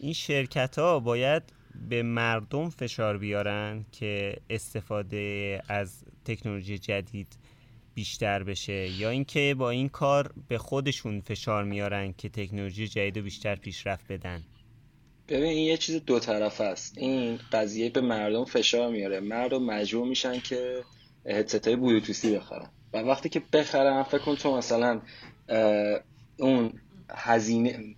این شرکت ها باید به مردم فشار بیارن که استفاده از تکنولوژی جدید بیشتر بشه؟ یا اینکه با این کار به خودشون فشار میارن که تکنولوژی جدید رو بیشتر پیشرفت بدن؟ ببین این یه چیز دو طرف است. این قضیه به مردم فشار میاره. مردم مجبور میشن که هدست های بخرن. و وقتی که بخرن فکر کن تو مثلا اون هزینه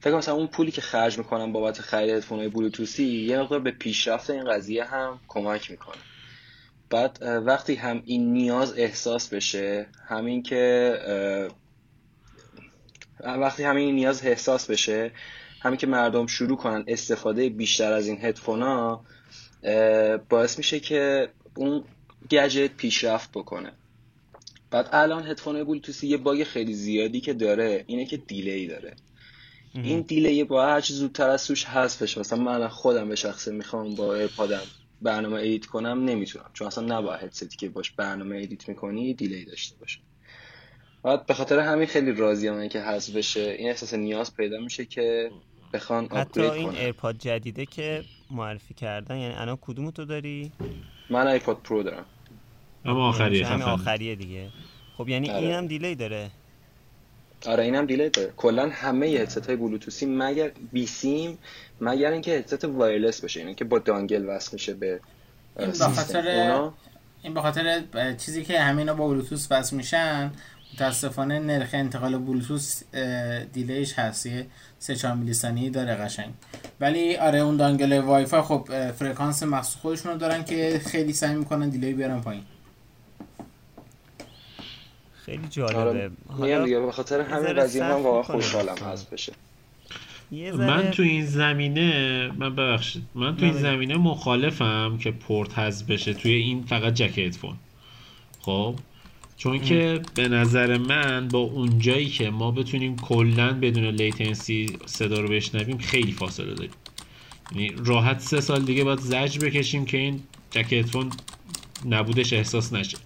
فکر مثلا اون پولی که خرج می‌کنن بابت خرید هدفون های بلوتوسی یه مقدار به پیشرفت این قضیه هم کمک می‌کنه. بعد وقتی هم این نیاز احساس بشه همین که وقتی همین نیاز احساس بشه همین که مردم شروع کنن استفاده بیشتر از این هدفون ها باعث میشه که اون گجت پیشرفت بکنه. بعد الان هدفون بلوتوسی یه bug خیلی زیادی که داره اینه که delay داره. این delay باید هر چی زودتر از توش حذفش مثلا من خودم به شخصه می‌خوام با ایرپادم برنامه edit کنم نمی‌تونم. چون اصلا نباید هدستی که باش برنامه edit می‌کنی delay داشته باشه بعد به خاطر همین خیلی راضیم که حذف بشه این احساس نیاز پیدا میشه که بخوان حتی این ایرپاد جدیده که معرفی کردن یعنی الان کدوم تو داری؟ من ایرپاد پرو دارم. اما آخریه همین آخریه دیگه. خب یعنی آره. اینم delay داره. آره اینم delay داره. کلا همه هدست های بلوتوسی مگر بی سیم مگر اینکه headset wireless باشه یعنی که با dongle وصل میشه به این بخاطر این بخاطر چیزی که همینا با بلوتوس وصل میشن متاسفانه نرخ انتقال بلوتوس delay ش هست. یه 3 4 میلی ثانیه داره قشنگ. ولی آره اون dongle وای فای خب فرکانس مخصوص خودشونو دارن که خیلی سعی می‌کنن delay بیارن پایین. خیلی جالبه. آره میگم دیگه به خاطر همین قضیه من واقعا خوشحالم هست بشه. من تو این زمینه من ببخشید من تو این زمینه مخالفم که پورت حذف بشه توی این فقط جک هدفون. خب؟ چون که به نظر من با اونجایی که ما بتونیم کلا بدون لیتنسی صدا رو بشنویم خیلی فاصله داریم. یعنی راحت سه سال دیگه باید زج بکشیم که این جک هدفون نبودش احساس نشه.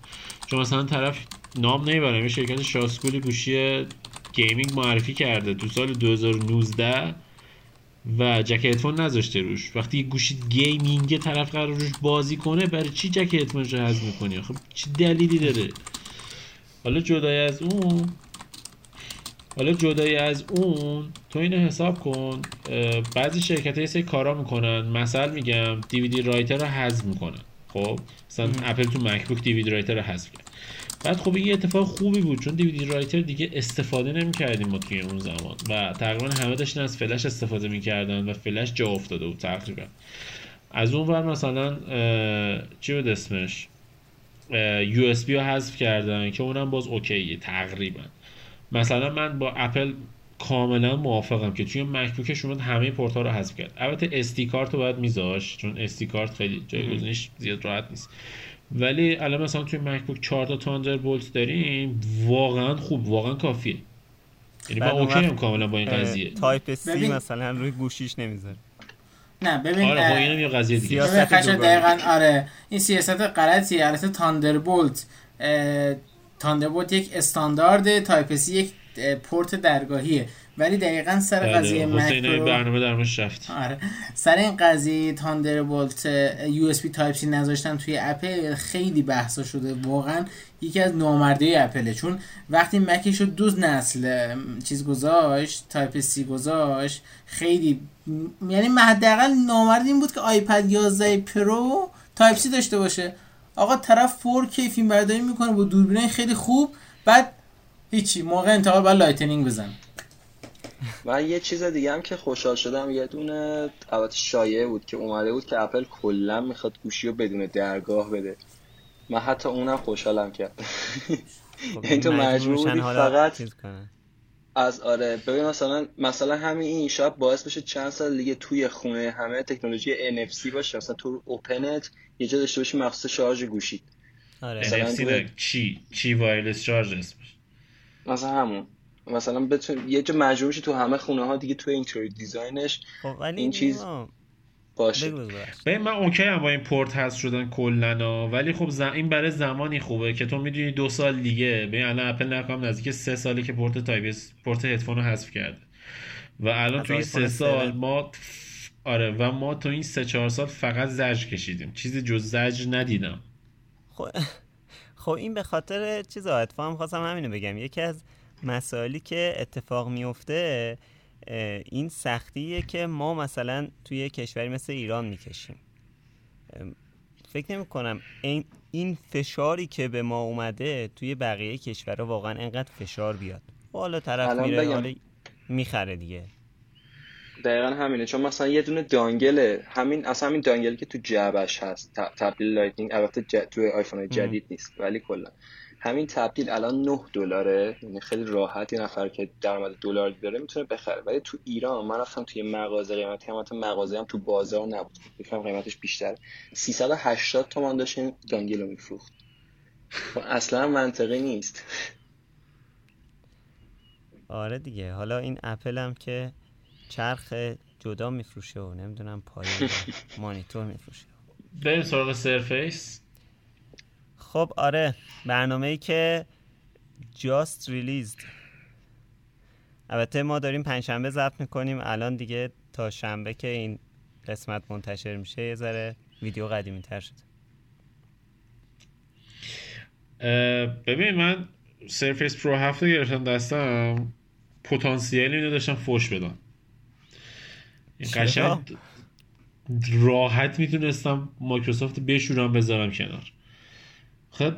چون مثلا طرف نام نمی‌برم یه شرکت شاسکولی گوشی gaming معرفی کرده تو سال 2019 و جک هدفون نذاشته روش. وقتی گوشی gaming طرف قرار روش بازی کنه برای چی جک هدفونش رو حذف می‌کنی؟ خب چی دلیلی داره؟ حالا جدای از اون حالا جدای از اون تو اینو حساب کن. بعضی شرکت ها یه سری کارا می‌کنن. مثلا میگم DVD writer رو حذف می‌کنن. خب مثلا اپل تو مکبوک DVD writer رو حذف کرد. بعد خب این اتفاق خوبی بود چون DVD writer دیگه استفاده نمی‌کردیم ما توی اون زمان. و تقریبا همه داشتن از فلش استفاده می‌کردن و فلش جا افتاده بود تقریبا. از اون ور مثلا چی بود اسمش؟ USB رو حذف کردن که اونم باز OK ه تقریبا. مثلا من با اپل کاملا موافقم که توی مکبوکش اومد همه پورت ها رو حذف کرد. البته SD card رو باید می‌ذاشت چون SD card خیلی جایگزینش زیاد راحت نیست. ولی الان مثلا توی مکبوک 4 تا Thunderbolt داریم واقعا خوب واقعا کافیه. یعنی من OK ام کاملا با این قضیه. Type C مثلا روی گوشیش نمی‌ذاره. نه ببین آره خب اینم یه قضیه دیگه. سیاست دقیقاً آره این سیاست غلطیه. البته Thunderbolt Thunderbolt یک استاندارد Type-C یک پورت درگاهیه. ولی دقیقا سر بله، قضیه مک پرو برنامه درمش رفت آره. سر این قضیه Thunderbolt USB Type-C نذاشتن توی اپل خیلی بحثا شده. واقعا یکی از نامردیای اپله. چون وقتی مکش رو دو نسل چیز گذاشت Type-C گذاشت خیلی یعنی حداقل نامردی این بود که آیپد 11 پرو Type-C داشته باشه. آقا طرف 4K فیلم برداری می‌کنه با دوربین خیلی خوب بعد هیچی موقع انتقال باید Lightning بزن و یه چیز دیگه هم که خوشحال شدم یه دونه البته شایعه بود که اومده بود که اپل کلا می‌خواد گوشی رو بدون درگاه بده. من حتی اونم خوشحالم کرد. خب این تو مجبور بودی فقط از آره ببین مثلا مثلا همین این شب باعث بشه چند سال دیگه توی خونه همه تکنولوژی NFC باشه. مثلا تو اوپنت یه جا داشته باشی مخصوص شارژ گوشی آره. NFC چی؟ چی وایرلس شارژ اسمش؟ مثلا همون. مثلا بتون یه جا مجبور میشه تو همه خونه ها دیگه تو اینتری دیزاینش خب ولی این چیز باشه. ببین من اوکی هم با این پورت هست شدن کلا ولی خب ز- این برای زمانی خوبه که تو می‌دونی دو سال دیگه ببین الان اپل نکنم نزدیک سه ساله که پورت تایپ پورت هدفون رو حذف کرده. و الان تو این سه سال 7. ما آره و ما تو این سه چهار سال فقط زجر کشیدیم. چیزی جز زجر ندیدم. خب خب این به خاطر چیز اتفاقا خواستم همینو بگم. یکی از مسائلی که اتفاق میفته این سختیه که ما مثلا توی کشوری مثل ایران می‌کشیم. فکر نمی کنم این, این فشاری که به ما اومده توی بقیه کشورها واقعا انقدر فشار بیاد. حالا طرف میره. حالا می‌خره دیگه. دقیقا همینه. چون مثلا یه دونه dongle ه همین اصلا همین dongle ی که تو جعبش هست تبدیل Lightning البته ج... توی آیفون های جدید نیست ولی کلا. همین تبدیل الان 9 دلاره. یعنی خیلی راحت یه نفر که درآمد دلار داره می‌تونه بخره. ولی تو ایران من رفتم توی مغازه قیمت قیمت مغازه هم تو بازار نبود. یکم قیمتش بیشتر. 380 تومان داشت این رو میفروخت. خب اصلا منطقی نیست. آره دیگه. حالا این اپل هم که چرخ جدا میفروشه و نمی‌دونم پایه مانیتور میفروشه. بریم سراغ سرفیس. خب آره برنامه ای که just released البته ما داریم پنجشنبه ضبط می‌کنیم. الان دیگه تا شنبه که این قسمت منتشر میشه یه ذره ویدیو قدیمی تر شده. اه، ببین من سرفیس پرو 7 رو گرفتم دستم. پتانسیل اینو داشتم فوش بدم. این؟ قشنگ راحت می‌تونستم مایکروسافت بشورم بذارم کنار. خب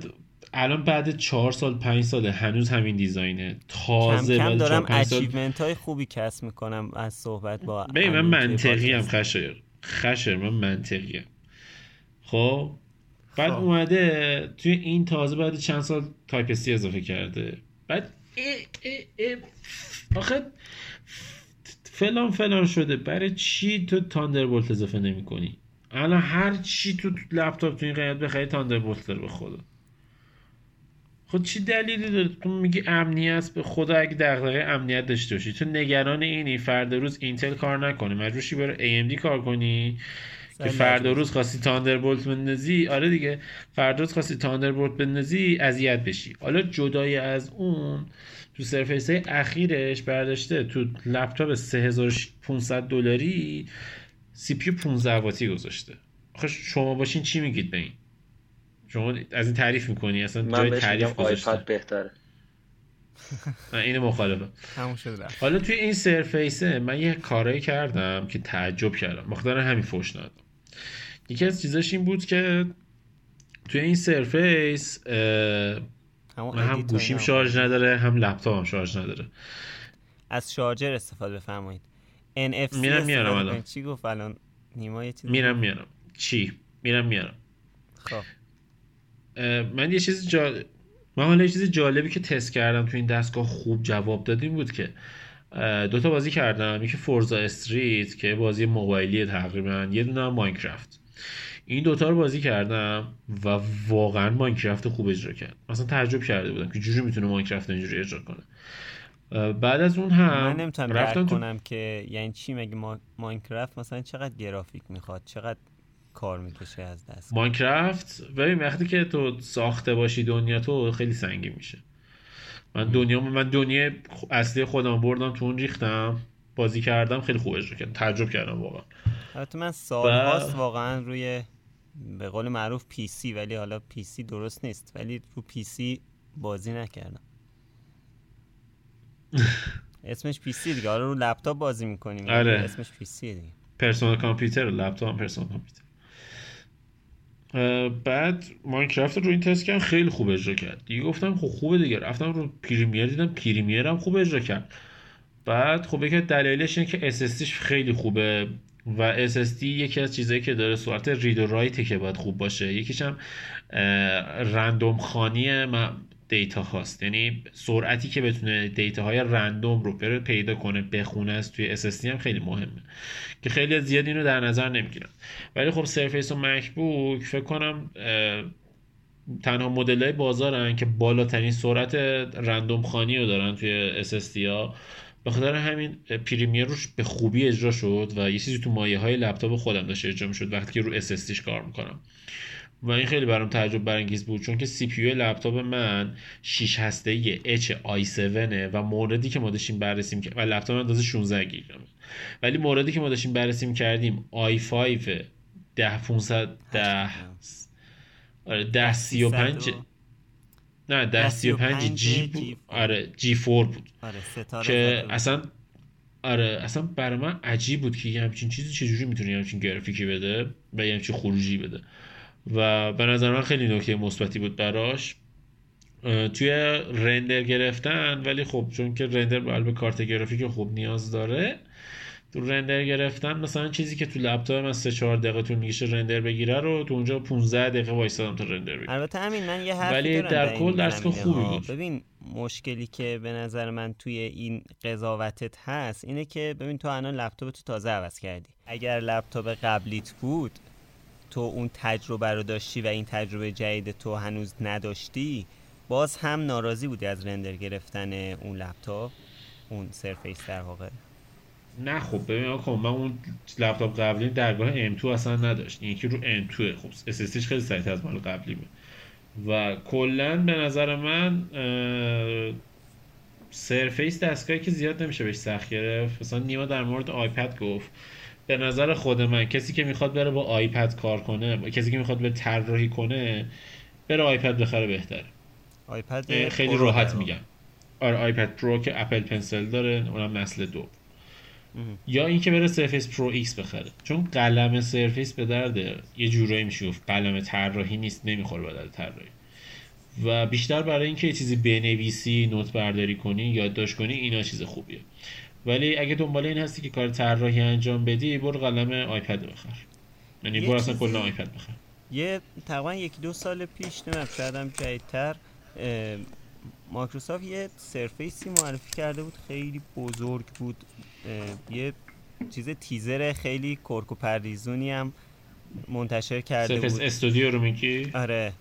الان بعد چهار سال پنج ساله هنوز همین دیزاینه. کم تازه کم بعد دارم سال اچیومنت های خوبی کسب می‌کنم از صحبت با ببین من منطقی هم. خشر خشر من منطقی هم. خب بعد خب. اومده توی این تازه بعد چند سال تایپ سی اضافه کرده. بعد اه اه اه. آخه فلان فلان شده. برای چی تو تاندربولت اضافه نمی کنی الان هر چی تو لپتاپ تو این قیمت بخری تاندربولت داره به خدا. خود چی دلیلی داره؟ تو میگی امنیت به خدا اگه دغدغه امنیت داشته باشی. تو نگران اینی فردا روز اینتل کار نکنه مجبور شی بره AMD کار کنی. که فردا. روز خواستی تاندربولت بندازی. آره دیگه. فردا روز خواستی تاندربولت بندازی اذیت بشی. حالا جدای از اون تو سرفیس های اخیرش برداشته تو لپتاپ 3500 دلاری سی پی 15 واتی گذاشته. آخه شما باشین چی میگید به این؟ شما از این تعریف می‌کنی؟ اصلا من جای تعریف گذاشته بهتره. من اینو مخالفم تموم شد رفت. حالا توی این سرفیسه من یه کارایی کردم که تعجب کردم. مقدار همین فوش ندادم یکی از چیزاش این بود که توی این سرفیس من هم گوشیم. شارژ نداره هم لپتاپم شارژ نداره. از شارژر استفاده بفرمایید. NFC میرم میارم الان. چی گفت الان؟ نیما یه چیز میرم میارم. چی؟ میرم میارم. خب. من یه چیز جالب من حالا یه چیز جالبی که تست کردم تو این دستگاه خوب جواب دادیم بود که اه، دو تا بازی کردم. یکی فورزا استریت که بازی موبایلی تقریبا یه دونه ماینکرافت. این دوتا رو بازی کردم و واقعا ماینکرافت خوب اجرا کرد. مثلا تعجب کرده بودم که جوری می‌تونه ماینکرافت اینجوری اجرا کنه. بعد از اون هم من نمی‌تونم درک کنم که یعنی چی مگه ما... ماینکرافت مثلا چقدر گرافیک می‌خواد؟ چقدر کار می‌کشه از دست؟ ماینکرافت ببین وقتی که تو ساخته باشی دنیا تو خیلی سنگین میشه. من دنیا من دنیا اصلی خودم بردم تو اون ریختم بازی کردم خیلی خوب اجرا کردم تعجب کردم واقعا. البته من سالهاست و- واقعا روی به قول معروف PC ولی حالا PC درست نیست ولی رو PC بازی نکردم. اسمش PC دیگه. حالا رو لپتاپ بازی می‌کنیم. آره. اسمش PC دیگه. personal computer لپتاپ personal computer. بعد ماینکرافت رو این تست کردم خیلی خوب اجرا کرد. دیگه گفتم خب خوبه دیگه. رفتم رو پریمیر دیدم پریمیر هم خوب اجرا کرد. بعد خب یکی دلایلش اینه که SSDش خیلی خوبه و SSD یکی از چیزایی که داره صورت رید و رایته که باید خوب باشه. یکیش هم رندوم خانی دیتا هاست. یعنی سرعتی که بتونه دیتا های رندوم رو پیدا کنه بخونه از توی SSD هم خیلی مهمه. که خیلی زیاد اینو در نظر نمی‌گیرن. ولی خب سرفیس و مکبوک فکر کنم تنها مدل های بازارن که بالاترین سرعت رندوم خانی رو دارن توی SSD ها. به خاطر همین پریمیر روش به خوبی اجرا شد و یه چیزی تو مایه های لپتاپ خودم داشت اجرا شد وقتی که رو SSDش کار می‌کنم. و این خیلی برام تعجب برانگیز بود چون که سی پی لپتاپ من 6 هسته ای H i7 و موردی که ما داشتیم بررسی و لپتاپ من اندازه 16 گیگا ولی موردی که ما داشتیم بررسی کردیم i5 10500 10 آره 1035 نه 1035 جی بود. آره جی 4 بود. آره که اصلا آره اصلا برای من عجیب بود که یه همچین چیزی چجوری می‌تونه یه همچین گرافیکی بده و یه همچین خروجی بده. و به نظر من خیلی نکته مثبتی بود براش. توی رندر گرفتن ولی خب چون که رندر به کارت گرافیک خوب نیاز داره تو رندر گرفتن مثلا چیزی که تو لپتاپ من 3 4 دقیقه طول می‌کشه رندر بگیره رو تو اونجا 15 دقیقه وایسادم تا رندر بگیره. البته همین من یه حرفی ولی در کل درس خوبی بود. ببین مشکلی که به نظر من توی این قضاوتت هست اینه که ببین تو الان لپتاپ تو تازه عوض کردی. اگر لپتاپ قبلیت بود تو اون تجربه رو داشتی و این تجربه جدید تو هنوز نداشتی باز هم ناراضی بودی از رندر گرفتن اون لپتاپ اون سرفیس در واقع؟ نه خب ببین آقا من اون لپتاپ قبلی درگاه M2 اصلا نداشت که رو M2 خب SSDش خیلی سریعتر از مال قبلی بود. و کلا به نظر من سرفیس دستگاهی که زیاد نمیشه بهش سخت گرفت. مثلا نیما در مورد آیپد گفت. به نظر خود من کسی که می‌خواد بره با آیپد کار کنه کسی که می‌خواد به طراحی کنه بره آیپد بخره بهتره. آیپد خیلی راحت میگم. آره آیپد پرو که Apple Pencil داره اونم نسل دو یا اینکه بره سرفیس پرو X بخره. چون قلم سرفیس به درد یه جورایی میشه گفت قلم طراحی نیست نمی‌خوره به درد طراحی. و بیشتر برای اینکه یه چیزی بنویسی note برداری کنی یادداشت کنی اینا چیز خوبیه. ولی اگه دنبال این هستی که کار طراحی انجام بدی برو قلم آیپد بخر. یعنی برو اصلا کلا آیپد بخر. یه تقریبا یکی دو سال پیش نمیم شاید هم جدیدتر مایکروسافت یه سرفیسی معرفی کرده بود خیلی بزرگ بود. یه چیز تیزر خیلی کرک و پریزونی هم منتشر کرده سرفیس بود. استودیو رو میگی؟ آره.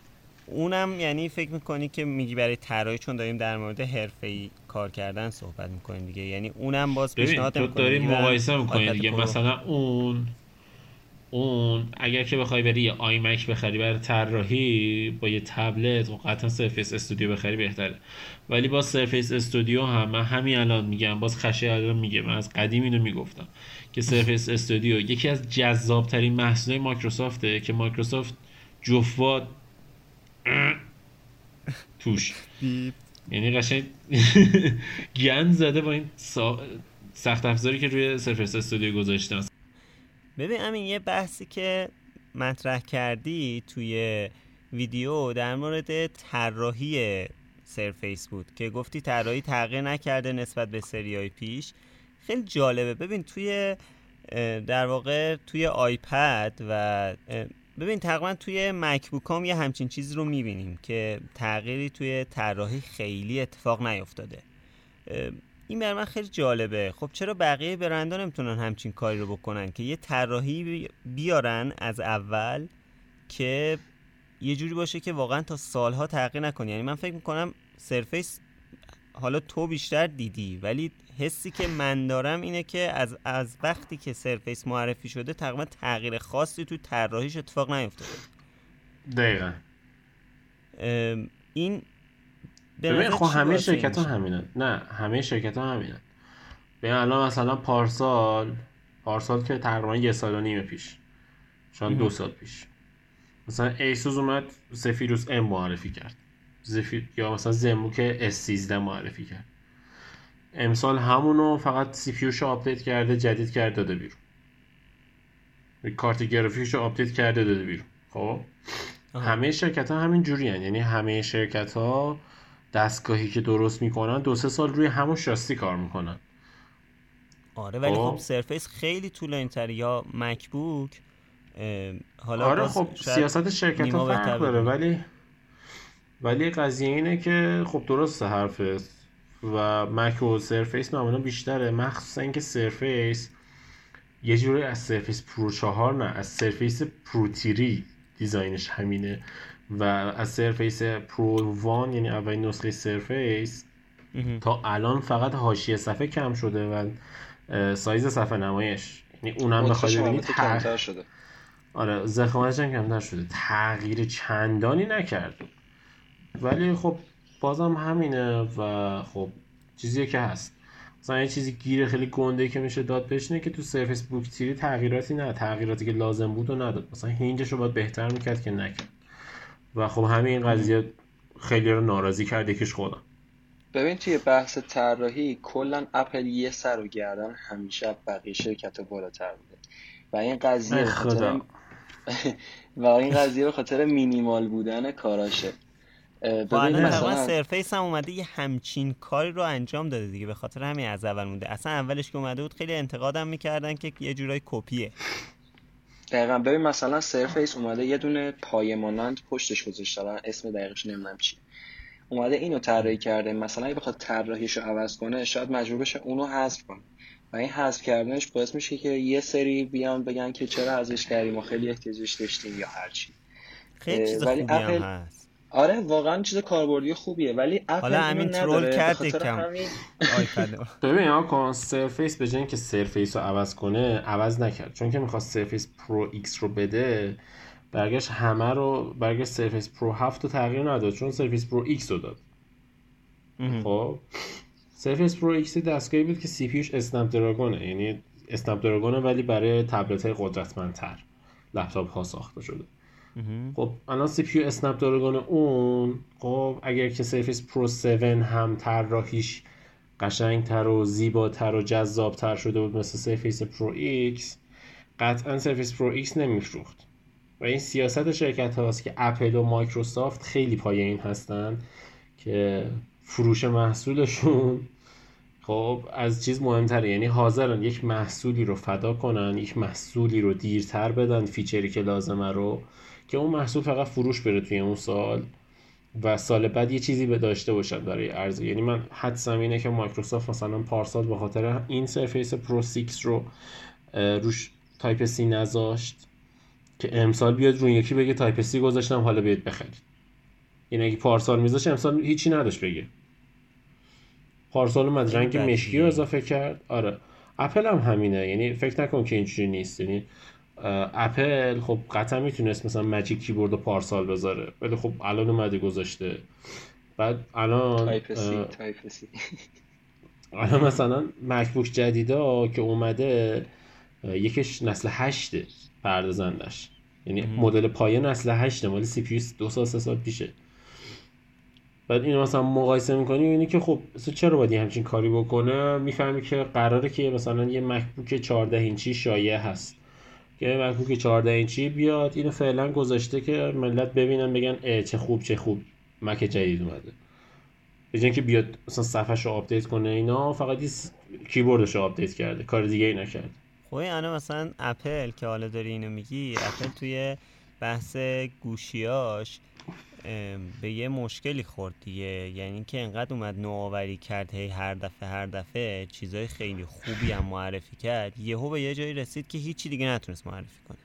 اونم یعنی فکر می‌کنی که میگی برای طراحی چون داریم در مورد حرفه‌ای کار کردن صحبت می‌کنیم دیگه. یعنی اونم باز پیشنهاد می‌کنیم داریم مقایسه می‌کنیم دیگه. مثلا اون اون اگر که بخوای بری یه آیمک بخری برای طراحی با یه تبلت و قطعا سرفیس استودیو بخری بهتره. ولی با سرفیس استودیو هم من همین الان میگم باز خشه الان میگه. من از قدیم اینو می‌گفتم که سرفیس استودیو یکی از جذاب ترین محصول مایکروسافته که مایکروسافت جفوات توش. یعنی قشنگ گند زده با این سخت افزاری که روی سرفیس استودیو گذاشتن ببین همین یه بحثی که مطرح کردی توی ویدیو در مورد طراحی سرفیس بود که گفتی طراحی تغییر نکرده نسبت به سریای پیش. خیلی جالبه. ببین توی در واقع توی آیپد و ببین تقریبا توی مکبوک هم یه همچین چیزی رو می‌بینیم که تغییری توی طراحی خیلی اتفاق نیفتاده. این بر من خیلی جالبه. خب چرا بقیه برندها نمی‌تونن همچین کاری رو بکنن که یه طراحی بیارن از اول که یه جوری باشه که واقعا تا سالها تغییر نکنه یعنی من فکر می‌کنم سرفیس حالا تو بیشتر دیدی ولی حسی که من دارم اینه که از از وقتی که سرفیس معرفی شده تقریبا تغییر خاصی تو طراحیش اتفاق نیفتاده. دقیقا. این ببین خب همه شرکت ها همینن. نه همه شرکت ها همینن. ببین الان مثلا پارسال پارسال که تقریبا یه سال و نیم پیش شاید دو سال پیش مثلا ایسوس اومد Zephyrus M معرفی کرد. زفیر یا مثلا ZenBook S13 معرفی کرد. امسال همونو فقط CPU شو آپدیت کرده جدید کرده داده بیرون. کارت گرافیکشو آپدیت کرده داده بیرون. خب؟ همه شرکت ها همین جوری هن. یعنی همه شرکت ها دستگاهی که درست می‌کنن دو سه سال روی همون شاستی کار می‌کنن. آره ولی خب, خب سرفیس خیلی طولانی تر یا مکبوک حالا آره خب سیاست شرکت ها فرق داره. ولی ولی قضیه اینه که خب درست حرفت مک و سرفیس معمولا بیشتره. مخصوصا اینکه سرفیس یه جوری از سرفیس پرو چهار نه از سرفیس پرو Three design ش همینه و از سرفیس پرو One یعنی اولین نسخه سرفیس تا الان فقط حاشیه صفحه کم شده و سایز صفحه نمایش. یعنی اونم بخواد ببینید کمتر شده. آره زخمتش هم کمتر شده. تغییر چندانی نکرد ولی خب بازم همینه و خب چیزی که هست. مثلا یه چیزی گیره خیلی گنده که میشه داد بشینه که تو سرفیس بوک تیری تغییراتی نه تغییراتی که لازم بود و نداد. مثلا هینجش رو باید بهتر می‌کرد که نکرد. و خب همین قضیه خیلی رو ناراضی کرد یکیش خودم. ببین توی بحث طراحی کلا اپل یه سر و گردن همیشه بقیه شرکت بالاتر بوده. و این قضیه خاطر و این قضیه به خاطر مینیمال بودن کاراشه. ببین مثلا سرفیس هم اومده یه همچین کاری رو انجام داده دیگه به خاطر همین از اول مونده. اصلا اولش که اومده بود خیلی انتقادم می‌کردن که یه جورای کپیه. دقیقا. ببین مثلا سرفیس اومده یه دونه پایه مانند پشتش گذاشته اسم دقیقش نمی‌دونم چیه. اومده اینو طراحی کرده. مثلا اگه بخواد طراحیشو عوض کنه شاید مجبور بشه اونو حذف کنه. و این حذف کردنش باعث میشه که یه سری بیان بگن که چرا ازش کردیم ما خیلی احتیاجش داشتیم یا هر چی خیلی چیز خوبی هم هست. آره واقعا چیز کاربردی خوبیه ولی اپل حالا همین ترول کرد کم ببین ها کن سرفیس به جای اینکه سرفیس رو عوض کنه عوض نکرد. چون که می‌خواست سرفیس پرو ایکس رو بده برگشت همه رو برگشت سرفیس پرو 7 رو تغییر نداد چون سرفیس پرو ایکس رو داد. خب؟ سرفیس پرو ایکس دستگاهی بود که CPU ش Snapdragon ه یعنی Snapdragon ه ولی برای تبلت های قدرتمندتر لپتاپ ها ساخته شده. خب الان CPU Snapdragon اون خب اگر که سرفیس پرو 7 هم طراحیش قشنگتر و زیباتر و جذابتر شده بود مثل سرفیس پرو ایکس قطعا سرفیس پرو ایکس نمیفروخت. و این سیاست شرکت هاست که اپل و مایکروسافت خیلی پای این هستن که فروش محصولشون خب از چیز مهمتره. یعنی حاضرن یک محصولی رو فدا کنن یک محصولی رو دیرتر بدن feature ی که لازمه رو که اون محصول فقط فروش بره توی اون سال و سال بعد یه چیزی به داشته باشن برای عرضه. یعنی من حدسم اینه که مایکروسافت مثلا پارسال به خاطر این سرفیس پرو 6 رو روش Type-C نذاشت که امسال بیاد روی یکی بگه Type-C گذاشتم حالا بیاد بخرید. یعنی اگه پارسال میذاشت امسال هیچی نداشت بگه. پارسال اومد رنگ مشکی رو اضافه کرد. آره. اپل هم همینه. یعنی فکر نکن که اینجوری نیست. یعنی اپل خب قطعا می‌تونست مثلا Magic Keyboard رو پارسال بذاره ولی خب الان اومده گذاشته. بعد الان Type-C Type-C الان مثلا مکبوک جدیدا که اومده یکیش نسل هشته پردازندش. یعنی مدل پایه نسل هشته مال سی پیو دو سال سه سال پیشه. بعد اینو مثلا مقایسه می‌کنی اینی که خب چرا باید همچین کاری بکنه؟ می‌فهمی که قراره که مثلا یه مکبوک 14 اینچی شایع هست. که مکبوک 14 اینچی بیاد اینو فعلا گذاشته که ملت ببینن بگن اه چه خوب چه خوب. مک جدید اومده. به که بیاد مثلا صفحش رو آپدیت کنه اینا فقط کیبوردش رو آپدیت کرده. کار دیگه ای نکرد خب انا مثلا اپل که حالا داری اینو میگی اپل توی بحث گوشیاش به یه مشکلی خورد دیگه. یعنی که انقدر اومد نوآوری کرد هی هر دفعه هر دفعه چیزای خیلی خوبی هم معرفی کرد. یهو به یه جایی رسید که هیچی دیگه نتونست معرفی کنه.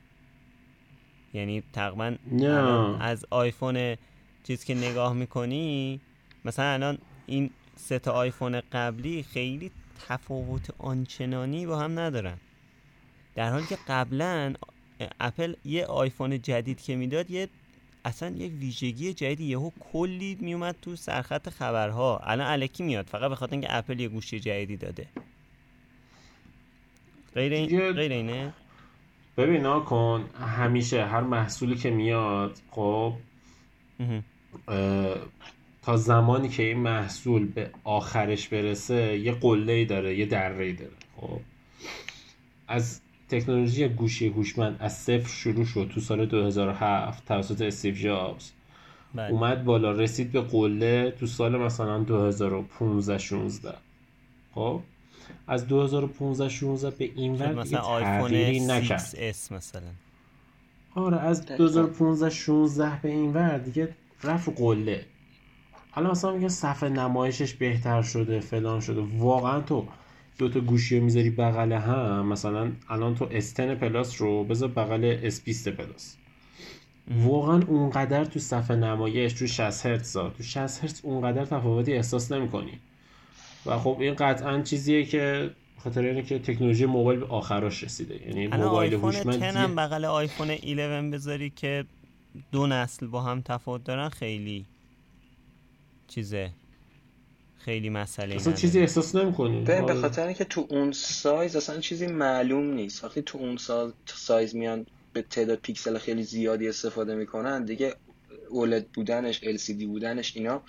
یعنی تقریبا از آیفون چیز که نگاه می‌کنی مثلا الان این سه تا آیفون قبلی خیلی تفاوت آنچنانی با هم ندارن. در حالی که قبلا اپل یه آیفون جدید که می‌داد یه اصلا یه ویژگی جدید یهو کلی میومد تو سرخط خبرها. الان الکی میاد فقط به خاطر اینکه اپل یه گوشی جدیدی داده. غیر این غیر اینه؟ ببین کن همیشه هر محصولی که میاد خب تا زمانی که این محصول به آخرش برسه یه قله داره یه دره داره خب. از تکنولوژی گوشی هوشمند از صفر شروع شد تو سال 2007 توسط استیو جابز. بله. اومد بالا رسید به قله تو سال مثلا 2015 16 خب؟ از 2015 16 به این ور مثلا آیفون نکرد. S مثلا. آره از 2015 16 به این ور دیگه رفت قله. حالا مثلا میگه صفحه نمایشش بهتر شده فلان شده. واقعا تو دو تا گوشی رو می‌ذاری بغل هم مثلا الان تو S10 Plus رو بذار بغل S20 Plus واقعا اونقدر تو صفحه نمایش تو 60 هرتز تو 60 هرتز اونقدر تفاوتی احساس نمی‌کنی. و خب این قطعا چیزیه که خاطر اینه که تکنولوژی موبایل به آخراش رسیده. یعنی موبایل هوشمند هم بغل آیفون 11 بذاری که دو نسل با هم تفاوت دارن خیلی چیزه. خیلی مسئله اصلا چیزی احساس نمی‌کنی. به. خاطر اینکه تو اون سایز اصلا چیزی معلوم نیست. وقتی تو اون سایز میان به تعداد پیکسل خیلی زیادی استفاده می‌کنن دیگه OLED بودنش LCD بودنش اینا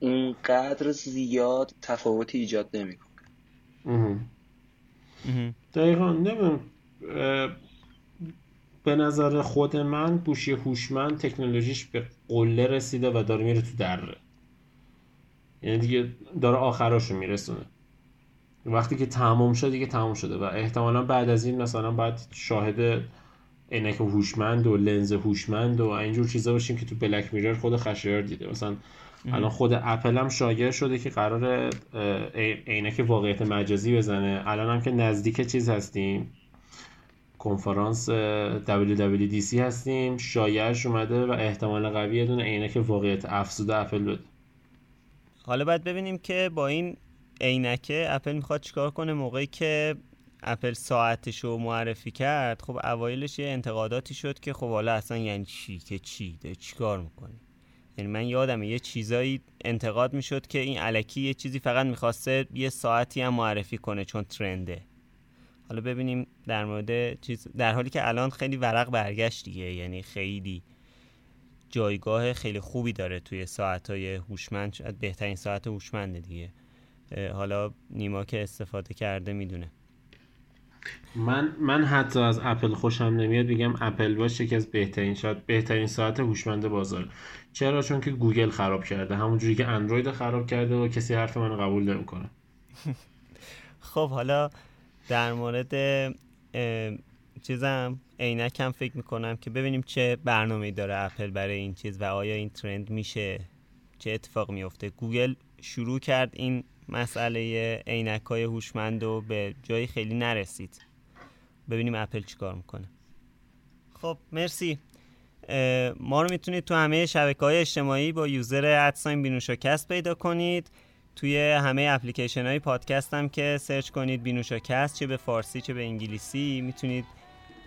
اونقدر زیاد تفاوتی ایجاد نمی‌کنه. دقیقا نمیم به نظر خود من گوشی هوشمند تکنولوژیش به قله رسیده و داره میره تو دره. یعنی دیگه داره آخراشو میرسونه. وقتی که تمام شده دیگه تمام شده و احتمالا بعد از این مثلا باید شاهد عینک هوشمند و لنز هوشمند و اینجور چیزا باشیم که تو بلک میرر خود خشایار دیده. مثلا الان خود اپل هم شایع شده که قرار عینک واقعیت مجازی بزنه. الان هم که نزدیک چیز هستیم. کنفرانس WWDC هستیم. شایعش اومده و احتمال قوی یه دونه عینک واقعیت افزوده اپل بده. حالا باید ببینیم که با این عینکه اپل می‌خواد چیکار کنه موقعی که اپل ساعتش رو معرفی کرد خب اوایلش یه انتقاداتی شد که خب حالا اصلا یعنی چی؟ که چی؟ ده چیکار می‌کنی یعنی من یادمه یه چیزایی انتقاد می‌شد که این علکی یه چیزی فقط می‌خواسته یه ساعتی هم معرفی کنه چون ترنده. حالا ببینیم در مورد چیز در حالی که الان خیلی ورق برگشت دیگه یعنی خیلی جایگاه خیلی خوبی داره توی ساعت های هوشمند بهترین ساعت هوشمنده دیگه. حالا نیما که استفاده کرده می‌دونه. من من حتی از اپل خوشم نمیاد بگم اپل واچ یکی از بهترین شاید بهترین ساعت هوشمند بازار. چرا؟ چون که گوگل خراب کرده. همونجوری که اندروید خراب کرده و کسی حرف من قبول نمی‌کنه. خب حالا در مورد چیزم. عینکم فکر می‌کنم که ببینیم چه برنامه داره اپل برای این چیز و آیا این trend میشه. چه اتفاق میفته گوگل شروع کرد این مسئله عینک های هوشمند و به جایی خیلی نرسید. ببینیم اپل چیکار می‌کنه. خب مرسی. ما رو می‌تونید تو همه شبکه های اجتماعی با user at sign بینوشاکست پیدا کنید. توی همه اپلیکیشن های پادکست هم که search کنید بینوشاکست چه به فارسی چه به انگلیسی می‌تونید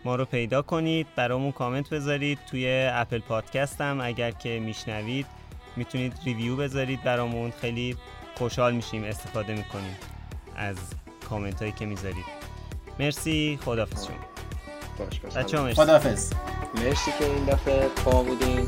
ما رو پیدا کنید برامون کامنت بذارید. توی Apple Podcast هم اگر که میشنوید می‌تونید review بذارید برامون. خیلی خوشحال میشیم استفاده می‌کنیم از کامنت هایی که می‌ذارید. مرسی. خدافز شما. باش خدافز مرسی. که این دفعه پا بودین.